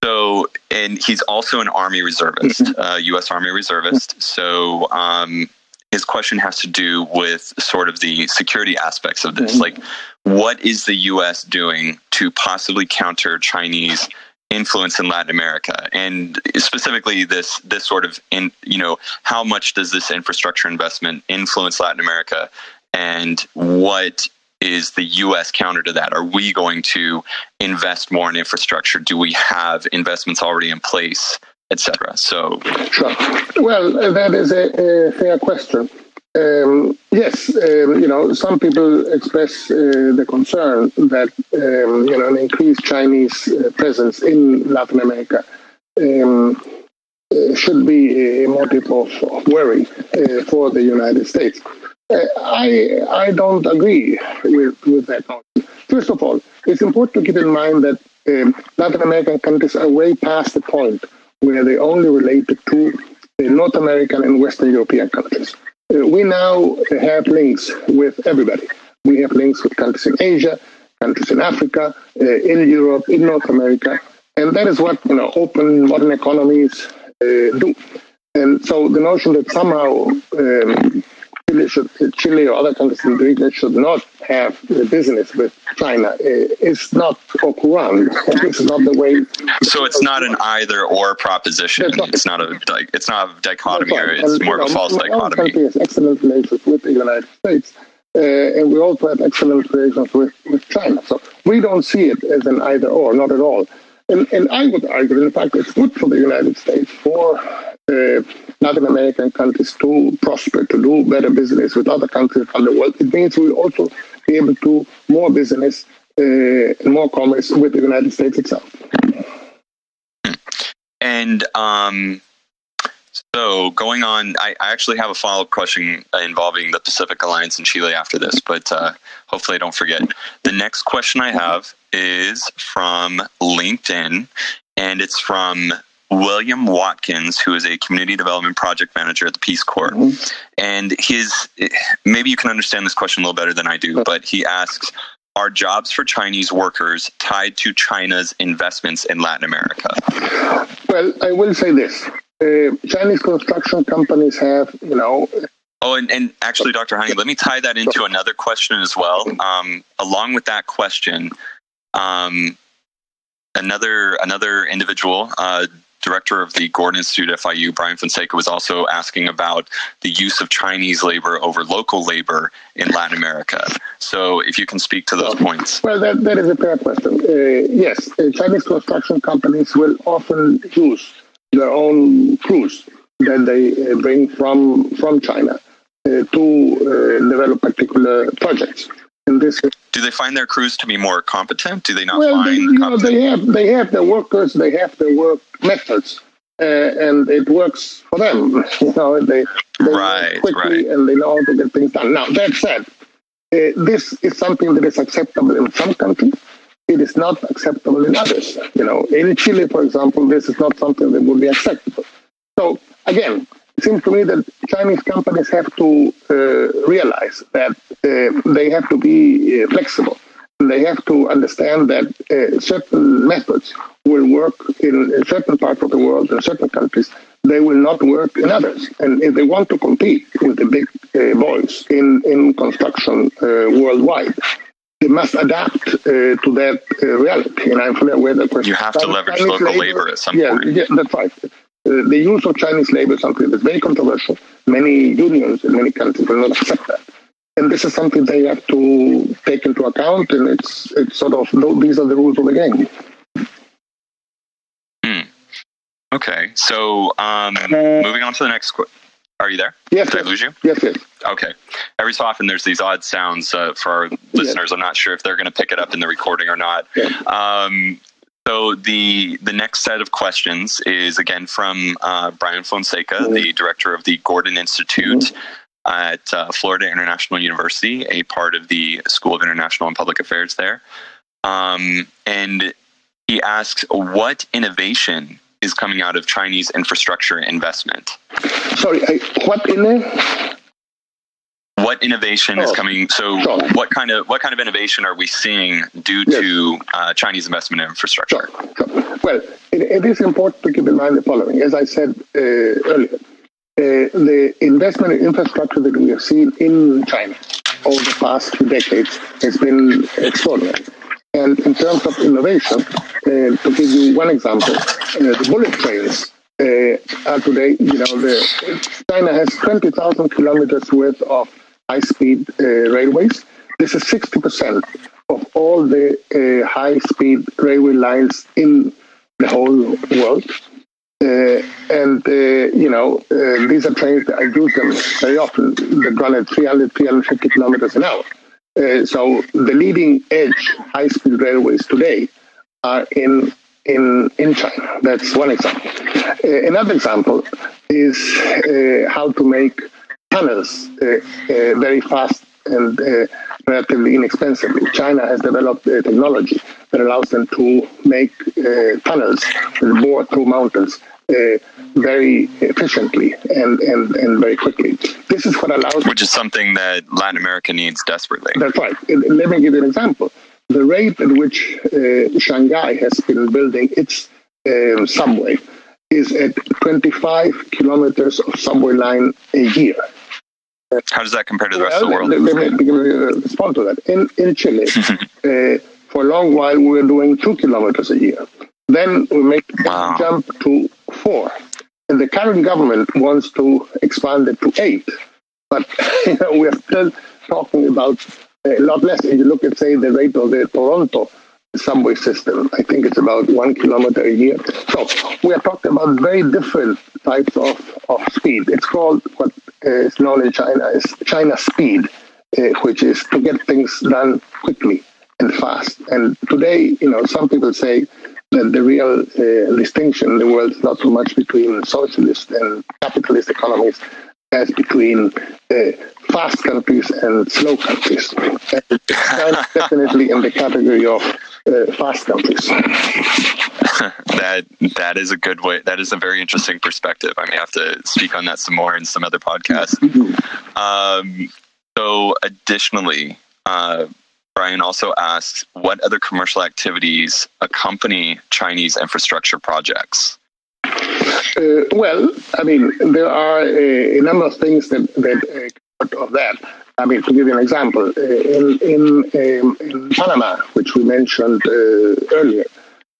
so, and he's also an Army reservist, mm-hmm. uh, U.S. Army reservist. So, um, his question has to do with sort of the security aspects of this. Mm-hmm. Like, what is the U.S. doing to possibly counter Chinese influence in Latin America, and specifically this this sort of in you know how much does this infrastructure investment influence Latin America, and what is the US counter to that? Are we going to invest more in infrastructure? Do we have investments already in place, etc.? So, sure. Well, that is a, a fair question. Um, yes, um, you know, some people express uh, the concern that um, you know an increased Chinese uh, presence in Latin America um, uh, should be a motive of, of worry uh, for the United States. I I don't agree with, with that. First of all, it's important to keep in mind that um, Latin American countries are way past the point where they only relate to uh, North American and Western European countries. We now have links with everybody. We have links with countries in Asia, countries in Africa, uh, in Europe, in North America, and that is what you know open modern economies uh, do. And so the notion that somehow um, Chile, should, Chile or other countries in the region should not have business with China It's not. This is not the way. So it's not an either or proposition. Not, it's not a it's not a dichotomy. Or it's and, more of a false dichotomy. Our country has excellent relations with the United States. Uh, and we also have excellent relations with, with China. So we don't see it as an either or, not at all. And, and I would argue, in fact, it's good for the United States, for uh, Latin American countries to prosper, to do better business with other countries around the world. It means we also be able to more business uh, and more commerce with the United States itself. And um, so, going on, I, I actually have a follow up question involving the Pacific Alliance in Chile after this, but uh, hopefully I don't forget. The next question I have is from LinkedIn, and it's from William Watkins, who is a community development project manager at the Peace Corps. Mm-hmm. And his, maybe you can understand this question a little better than I do, but he asks, are jobs for Chinese workers tied to China's investments in Latin America? Well, I will say this. Uh, Chinese construction companies have, you know, Oh, and, and actually, Dr. Heine, let me tie that into another question as well. Um, along with that question, um, another another individual, uh, director of the Gordon Institute at FIU, Brian Fonseca, was also asking about the use of Chinese labor over local labor in Latin America. So, if you can speak to those points. Well, that, that is a fair question. Uh, yes, uh, Chinese construction companies will often use their own crews that they uh, bring from from China uh, to uh, develop particular projects. And this do they find their crews to be more competent? Do they not well, find? They, you know, they have they have their workers, they have their work methods, uh, and it works for them. You know, they, they right, quickly right. and they know how to get things done. Now that said, uh, this is something that is acceptable in some countries. It is not acceptable in others. You know, in Chile, for example, this is not something that would be acceptable. So again, it seems to me that Chinese companies have to uh, realize that they have to be uh, flexible. They have to understand that uh, certain methods will work in, in, certain parts of the world, in certain countries. They will not work in others. And if they want to compete with the big uh, boys in, in construction uh, worldwide, they must adapt to that reality. And I'm fully aware that you have to leverage Chinese local labor, labor, at some yeah, point. Yeah, that's right. Uh, the use of Chinese labor is something that's very controversial. Many unions in many countries will not accept that. And this is something they have to take into account, and it's it's sort of these are the rules of the game. Hmm. Okay, so um, moving on to the next question. Are you there? Yes. Did yes. I lose you? Yes, yes. Okay. Every so often, there's these odd sounds uh, for our listeners. Yes. I'm not sure if they're going to pick it up in the recording or not. Yes. Um, so the the next set of questions is again from uh, Brian Fonseca, mm-hmm. the director of the Gordon Institute mm-hmm. At uh, Florida International University, a part of the School of International and Public Affairs there. Um, and he asks, what innovation is coming out of Chinese infrastructure investment? Sorry, I, what in there? what innovation oh, is coming so sure. what kind of what kind of innovation are we seeing due yes. to uh, chinese investment in infrastructure sure. Sure. well it, it is important to keep in mind the following as i said uh, earlier the investment in infrastructure that we have seen in china over the past few decades has been extraordinary and in terms of innovation uh, to give you one example uh, the bullet trains uh, are today, you know, the, China has 20,000 kilometers worth of high-speed uh, railways. This is 60% of all the uh, high-speed railway lines in the whole world. Uh, and, uh, you know, uh, these are trains that I use them very often. They run at 300, 350 kilometers an hour. So the leading edge high-speed railways today are in in in China. That's one example. Uh, another example is uh, how to make tunnels uh, very fast and relatively inexpensively. China has developed technology that allows them to make tunnels bore through mountains uh, very efficiently and, and, and very quickly. This is what allows. Which is something that Latin America needs desperately. That's right. Let me give you an example. The rate at which uh, Shanghai has been building its uh, subway is at 25 kilometers of subway line a year. How does that compare to the rest well, of the world? Let me, respond to that. In, in Chile, uh, for a long while, we were doing two kilometers a year. Then we make wow. jump to four. And the current government wants to expand it to eight. But you know, we're still talking about a lot less. If you look at, say, the rate of the Toronto subway system. I think it's about one kilometer a year. So we are talking about very different types of, of speed. It's called what is known in China as China speed, uh, which is to get things done quickly and fast. And today, you know, some people say that the real uh, distinction in the world is not so much between socialist and capitalist economies as between uh, fast countries and slow countries. And definitely in the category of uh, fast countries. that that is a good way. That is a very interesting perspective. I may have to speak on that some more in some other podcasts. Mm-hmm. Um, so, additionally, uh, Brian also asks, what other commercial activities accompany Chinese infrastructure projects? Uh, well, I mean, there are a, a number of things that that uh, of that. I mean, to give you an example, uh, in in, um, in Panama, which we mentioned uh, earlier,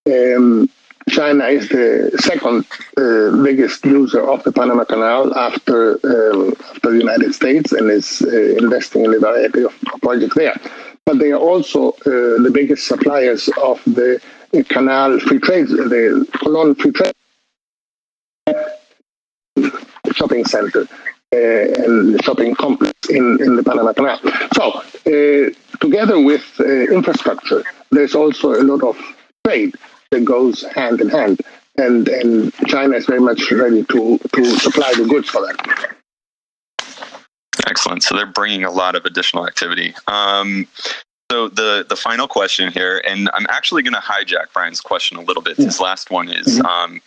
um, China is the second uh, biggest user of the Panama Canal after um, after the United States, and is uh, investing in a variety of projects there. But they are also uh, the biggest suppliers of the canal free trade, the Colon free trade shopping center. Uh, and shopping complex in, in the Panama Canal. So, uh, together with uh, infrastructure, there's also a lot of trade that goes hand in hand. And, and China is very much ready to, to supply the goods for that. Excellent. So they're bringing a lot of additional activity. Um, so the the final question here, and I'm actually going to hijack Brian's question a little bit. His last one is: mm-hmm. um,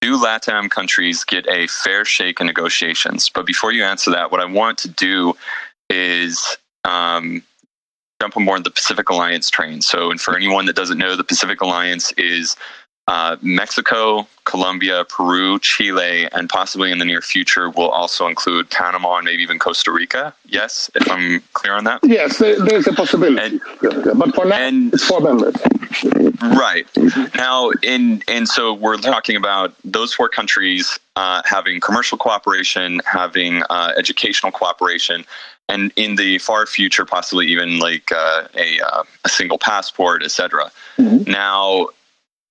Do LATAM countries get a fair shake in negotiations? But before you answer that, what I want to do is um, jump on board the Pacific Alliance train. So, and for anyone that doesn't know, the Pacific Alliance is uh, Mexico, Colombia, Peru, Chile, and possibly in the near future will also include Panama and maybe even Costa Rica. Yes, if I'm clear on that. Yes, there's a possibility, and, but for now, and, it's four members. Right now, in and so we're talking about those four countries uh, having commercial cooperation, having uh, educational cooperation, and in the far future, possibly even like uh, a uh, a single passport, etc. Mm-hmm. Now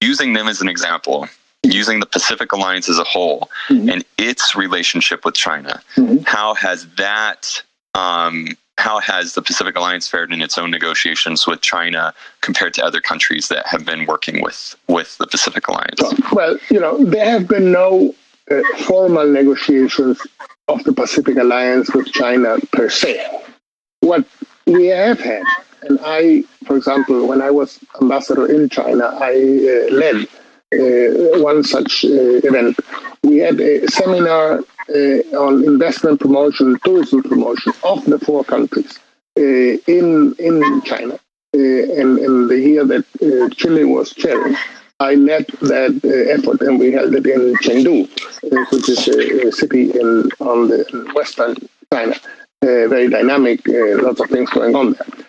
using them as an example, using the Pacific Alliance as a whole mm-hmm. and its relationship with China, mm-hmm. how has that um, how has the Pacific Alliance fared in its own negotiations with China compared to other countries that have been working with with the Pacific Alliance? Well, you know, there have been no uh, formal negotiations of the Pacific Alliance with China per se. What we have had and I, for example, when I was ambassador in China, I uh, led uh, one such uh, event. We had a seminar uh, on investment promotion, tourism promotion of the four countries uh, in in China. Uh, and, and the year that Chile was chairing, I led that effort, and we held it in Chengdu, which is a, a city in on the western China. very dynamic, lots of things going on there.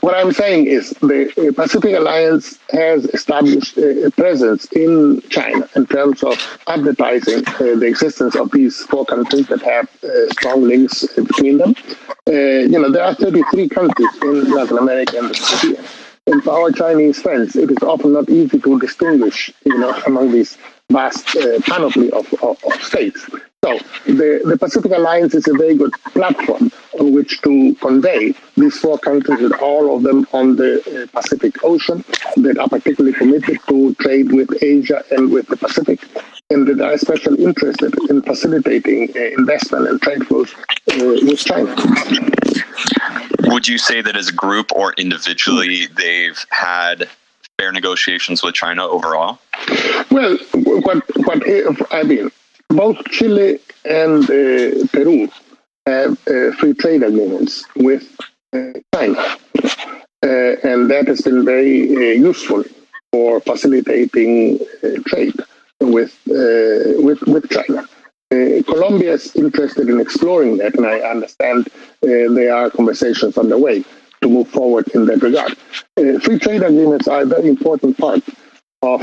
What I'm saying is the uh, Pacific Alliance has established a presence in China in terms of advertising uh, the existence of these four countries that have uh, strong links between them. Uh, you know, there are 33 countries in Latin America and the Caribbean. And for our Chinese friends, it is often not easy to distinguish, you know, among these vast uh, panoply of, of, of states. So the, the Pacific Alliance is a very good platform on which to convey these four countries with all of them on the uh, Pacific Ocean that are particularly committed to trade with Asia and with the Pacific and that are especially interested in facilitating uh, investment and trade flows uh, with China. Would you say that as a group or individually they've had fair negotiations with China overall? Well, what, what I mean, both Chile and uh, Peru have uh, free trade agreements with uh, China, uh, and that has been very uh, useful for facilitating uh, trade with with with China. Colombia is interested in exploring that, and I understand there are conversations underway to move forward in that regard. free trade agreements are a very important part of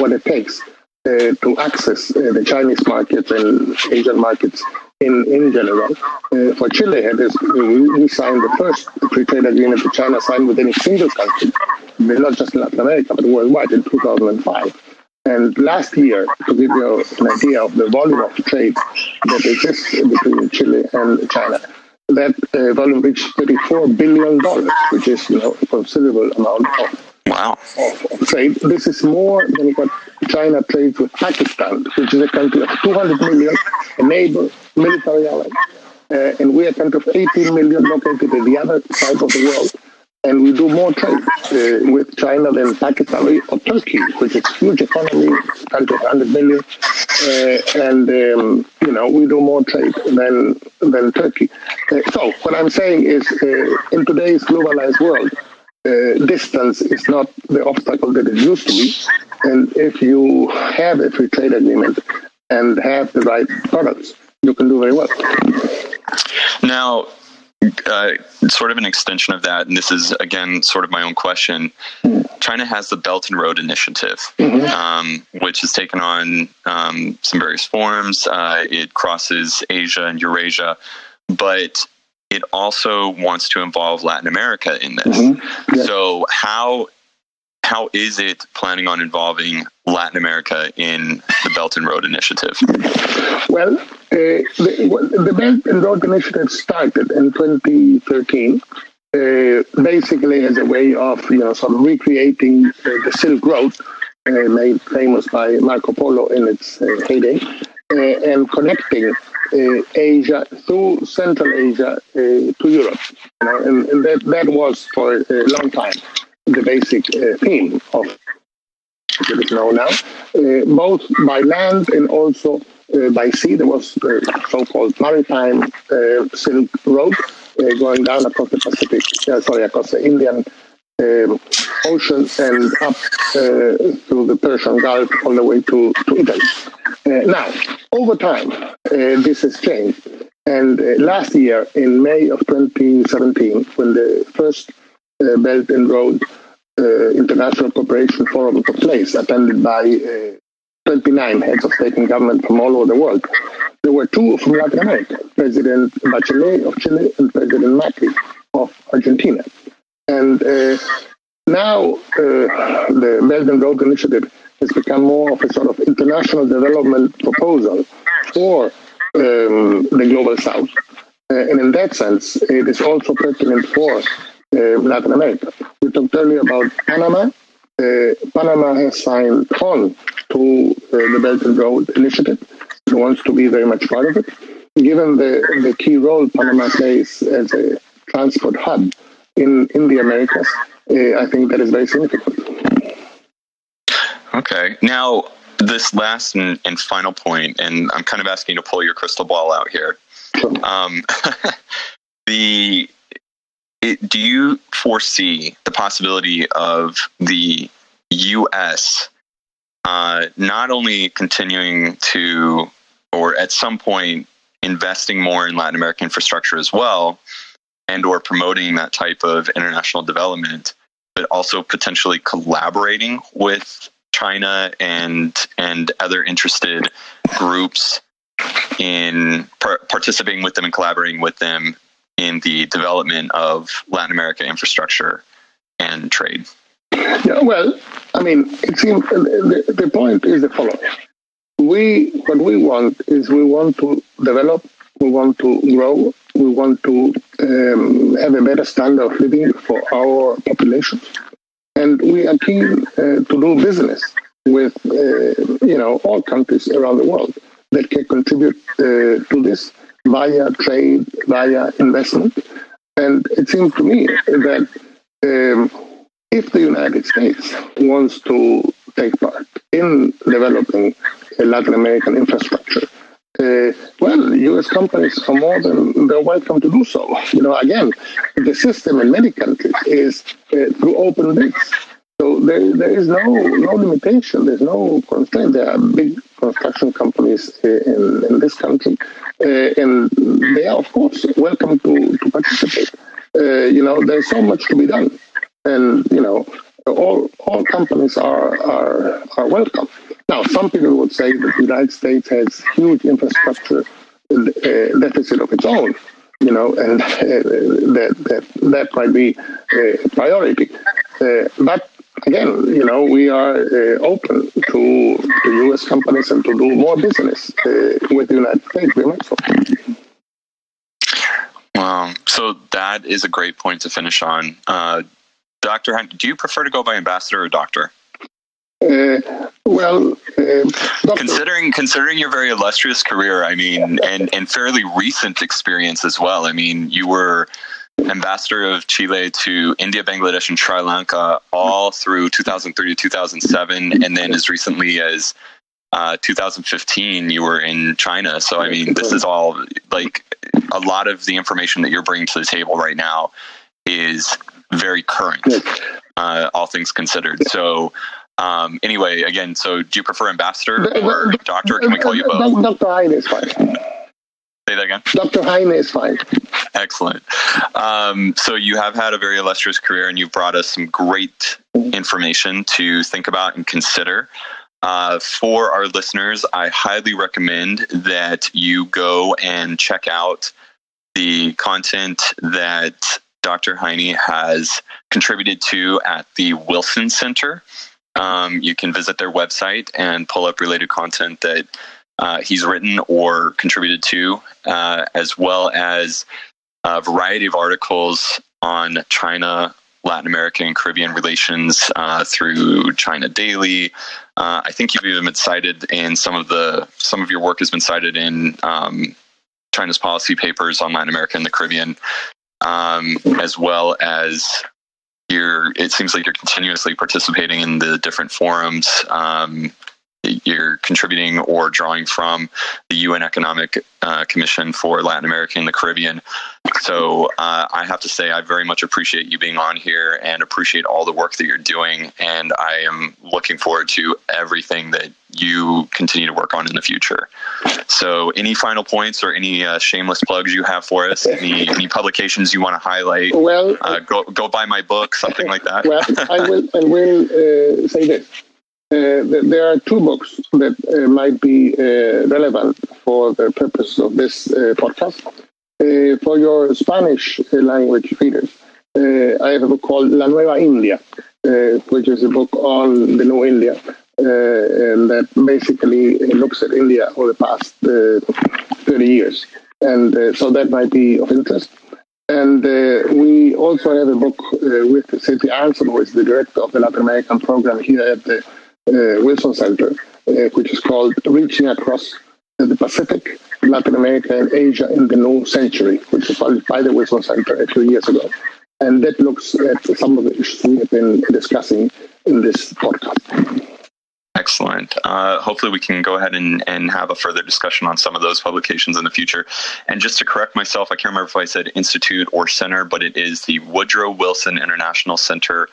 what it takes uh, to access uh, the Chinese markets and Asian markets in, in general. Uh, for Chile, is, we, we signed the first free trade agreement that China signed with any single country not just in Latin America, but worldwide in 2005. And last year, to give you an idea of the volume of trade that exists between Chile and China, that uh, volume reached $34 billion, which is you know, a considerable amount of Wow. Of, of, trade. This is more than what China trades with Pakistan, which is a country of 200 million, a neighbor, military ally. Uh, and we are a country of 18 million located at the other side of the world and we do more trade uh, with China than Pakistan or Turkey, which is a huge economy, country of 100 million, uh, and um, you know we do more trade than than Turkey. Uh, so what I'm saying is, uh, in today's globalized world, uh, distance is not the obstacle that it used to be, and if you have a free trade agreement and have the right products, you can do very well. Now, uh, sort of an extension of that, and this is again sort of my own question. China has the Belt and Road Initiative, mm-hmm. um, which has taken on um, some various forms. Uh, it crosses Asia and Eurasia, but it also wants to involve Latin America in this. Mm-hmm. Yeah. So, how how is it planning on involving Latin America in the Belt and Road Initiative? Well, uh, the, the, Belt and Road Initiative started in 2013, uh, basically as a way of you know sort of recreating uh, the Silk Road, uh, made famous by Marco Polo in its uh, heyday, uh, and connecting Asia through Central Asia to Europe. You know, and, and that, that was for a long time the basic uh, theme of it is known now, uh, both by land and also uh, by sea. There was so-called maritime uh, Silk Road uh, going down across the Pacific, uh, sorry, across the Indian um, Ocean and up through the Persian Gulf all the way to, to Italy. now, over time, this has changed. And last year, in May of 2017, when the first uh, Belt and Road uh, International Cooperation Forum took place, attended by uh, 29 heads of state and government from all over the world. There were two from Latin America, President Bachelet of Chile and President Macri of Argentina. And uh, now uh, the Belt and Road Initiative has become more of a sort of international development proposal for um, the global south. Uh, and in that sense, it is also pertinent for Latin America. We talked earlier about Panama. Uh, Panama has signed on to uh, the Belt and Road Initiative. It wants to be very much part of it. Given the, the key role Panama plays as a transport hub in, in the Americas, uh, I think that is very significant. Okay. Now, this last and, and, final point, and I'm kind of asking you to pull your crystal ball out here. Um, the it, do you foresee the possibility of the U.S. Uh, not only continuing to, or at some point, investing more in Latin American infrastructure as well, and or promoting that type of international development, but also potentially collaborating with China and and other interested groups in par- participating with them and collaborating with them in the development of Latin America infrastructure and trade? Yeah, well, I mean, it seems the, the point is the following. We, what we want is we want to develop, we want to grow, we want to um, have a better standard of living for our population. And we are keen uh, to do business with, uh, you know, all countries around the world that can contribute uh, to this via trade, via investment. And it seems to me that um, if the United States wants to take part in developing a Latin American infrastructure, uh, well, U.S. companies are more than they're welcome to do so. You know, again, the system in many countries is uh, through open bids. So there, there is no no limitation. There's no constraint. There are big construction companies in, in this country, uh, and they are of course welcome to to participate. Uh, you know, there's so much to be done, and you know, all all companies are are are welcome. Now, some people would say that the United States has huge infrastructure uh, deficit of its own you know, and uh, that, that that might be a priority. Uh, but again, you know, we are uh, open to, to U.S. companies and to do more business uh, with the United States. Very much so. Um, so that is a great point to finish on. Uh, Dr. Hunt, do you prefer to go by ambassador or doctor? Uh, well, uh, considering considering your very illustrious career, I mean, and and fairly recent experience as well. I mean, you were ambassador of Chile to India, Bangladesh, and Sri Lanka all through 2003 to 2007, and then as recently as uh, 2015, you were in China. So I mean, this is all like a lot of the information that you're bringing to the table right now is very current, uh, all things considered. So. Um, anyway, again, so do you prefer ambassador or doctor? Can we call you both? Dr. Heine is fine. Say that again. Dr. Heine is fine. Excellent. Um, so you have had a very illustrious career, and you've brought us some great information to think about and consider. Uh, for our listeners, I highly recommend that you go and check out the content that Dr. Heine has contributed to at the Wilson Center. Um, you can visit their website and pull up related content that uh, he's written or contributed to, uh, as well as a variety of articles on China, Latin American, and Caribbean relations uh, through China Daily. Uh, I think you've even been cited in some of the some of your work has been cited in um, China's policy papers on Latin America and the Caribbean, um, as well as you're. It seems like you're continuously participating in the different forums. Um, you're contributing or drawing from the UN Economic uh, Commission for Latin America and the Caribbean. So uh, I have to say, I very much appreciate you being on here and appreciate all the work that you're doing. And I am looking forward to everything that you continue to work on in the future. So, any final points or any uh, shameless plugs you have for us? Any, any publications you want to highlight? Well, uh, go go buy my book, something like that. Well, I will I will uh, say this. Uh, there are two books that uh, might be uh, relevant for the purpose of this podcast. for your Spanish language readers, I have a book called La Nueva India, which is a book on the new India, and that basically looks at India over the past 30 years. And so that might be of interest. And uh, we also have a book uh, with Cynthia Arnson, who is the director of the Latin American program here at the uh, Wilson Center, uh, which is called Reaching Across the Pacific, Latin America, and Asia in the New Century, which was published by the Wilson Center a few years ago. And that looks at some of the issues we have been discussing in this podcast. Excellent. Uh, hopefully, we can go ahead and, and have a further discussion on some of those publications in the future. And just to correct myself, I can't remember if I said institute or center, but it is the Woodrow Wilson International Center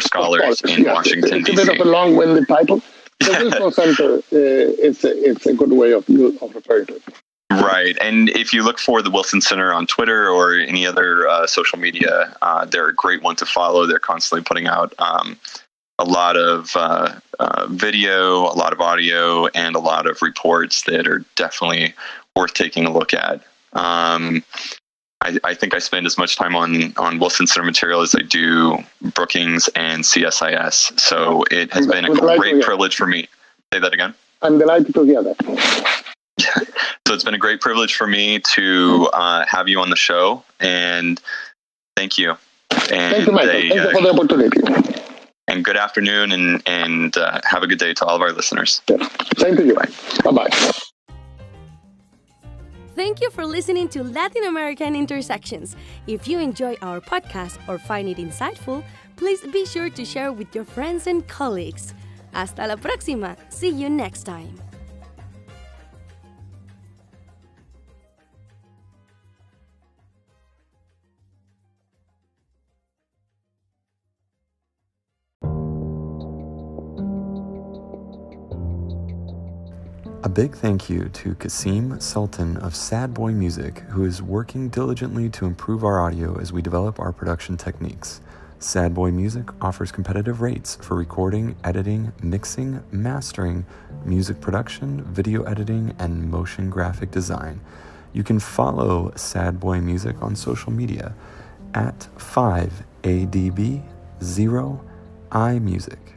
for scholars in yes. Washington, D.C. It's a bit of a long-winded title. The Wilson Center, uh, it's, a, it's a good way of, of referring to it. Right. And if you look for the Wilson Center on Twitter or any other uh, social media, uh, they're a great one to follow. They're constantly putting out um, a lot of uh, uh, video, a lot of audio, and a lot of reports that are definitely worth taking a look at. Um, I, I, think I spend as much time on on Wilson Center material as I do Brookings and CSIS. So it has been a great privilege for me. Say that again. I'm delighted to hear that. so it's been a great privilege for me to uh, have you on the show, and thank you. And thank you, Michael. thank you for the opportunity. And good afternoon, and and uh, have a good day to all of our listeners. Yeah. Same to you. Bye bye. Thank you for listening to Latin American Intersections. If you enjoy our podcast or find it insightful, please be sure to share with your friends and colleagues. Hasta la próxima. See you next time. A big thank you to Kasim Sultan of Sad Boy Music, who is working diligently to improve our audio as we develop our production techniques. Sad Boy Music offers competitive rates for recording, editing, mixing, mastering, music production, video editing, and motion graphic design. You can follow Sad Boy Music on social media at 5ADB0 iMusic.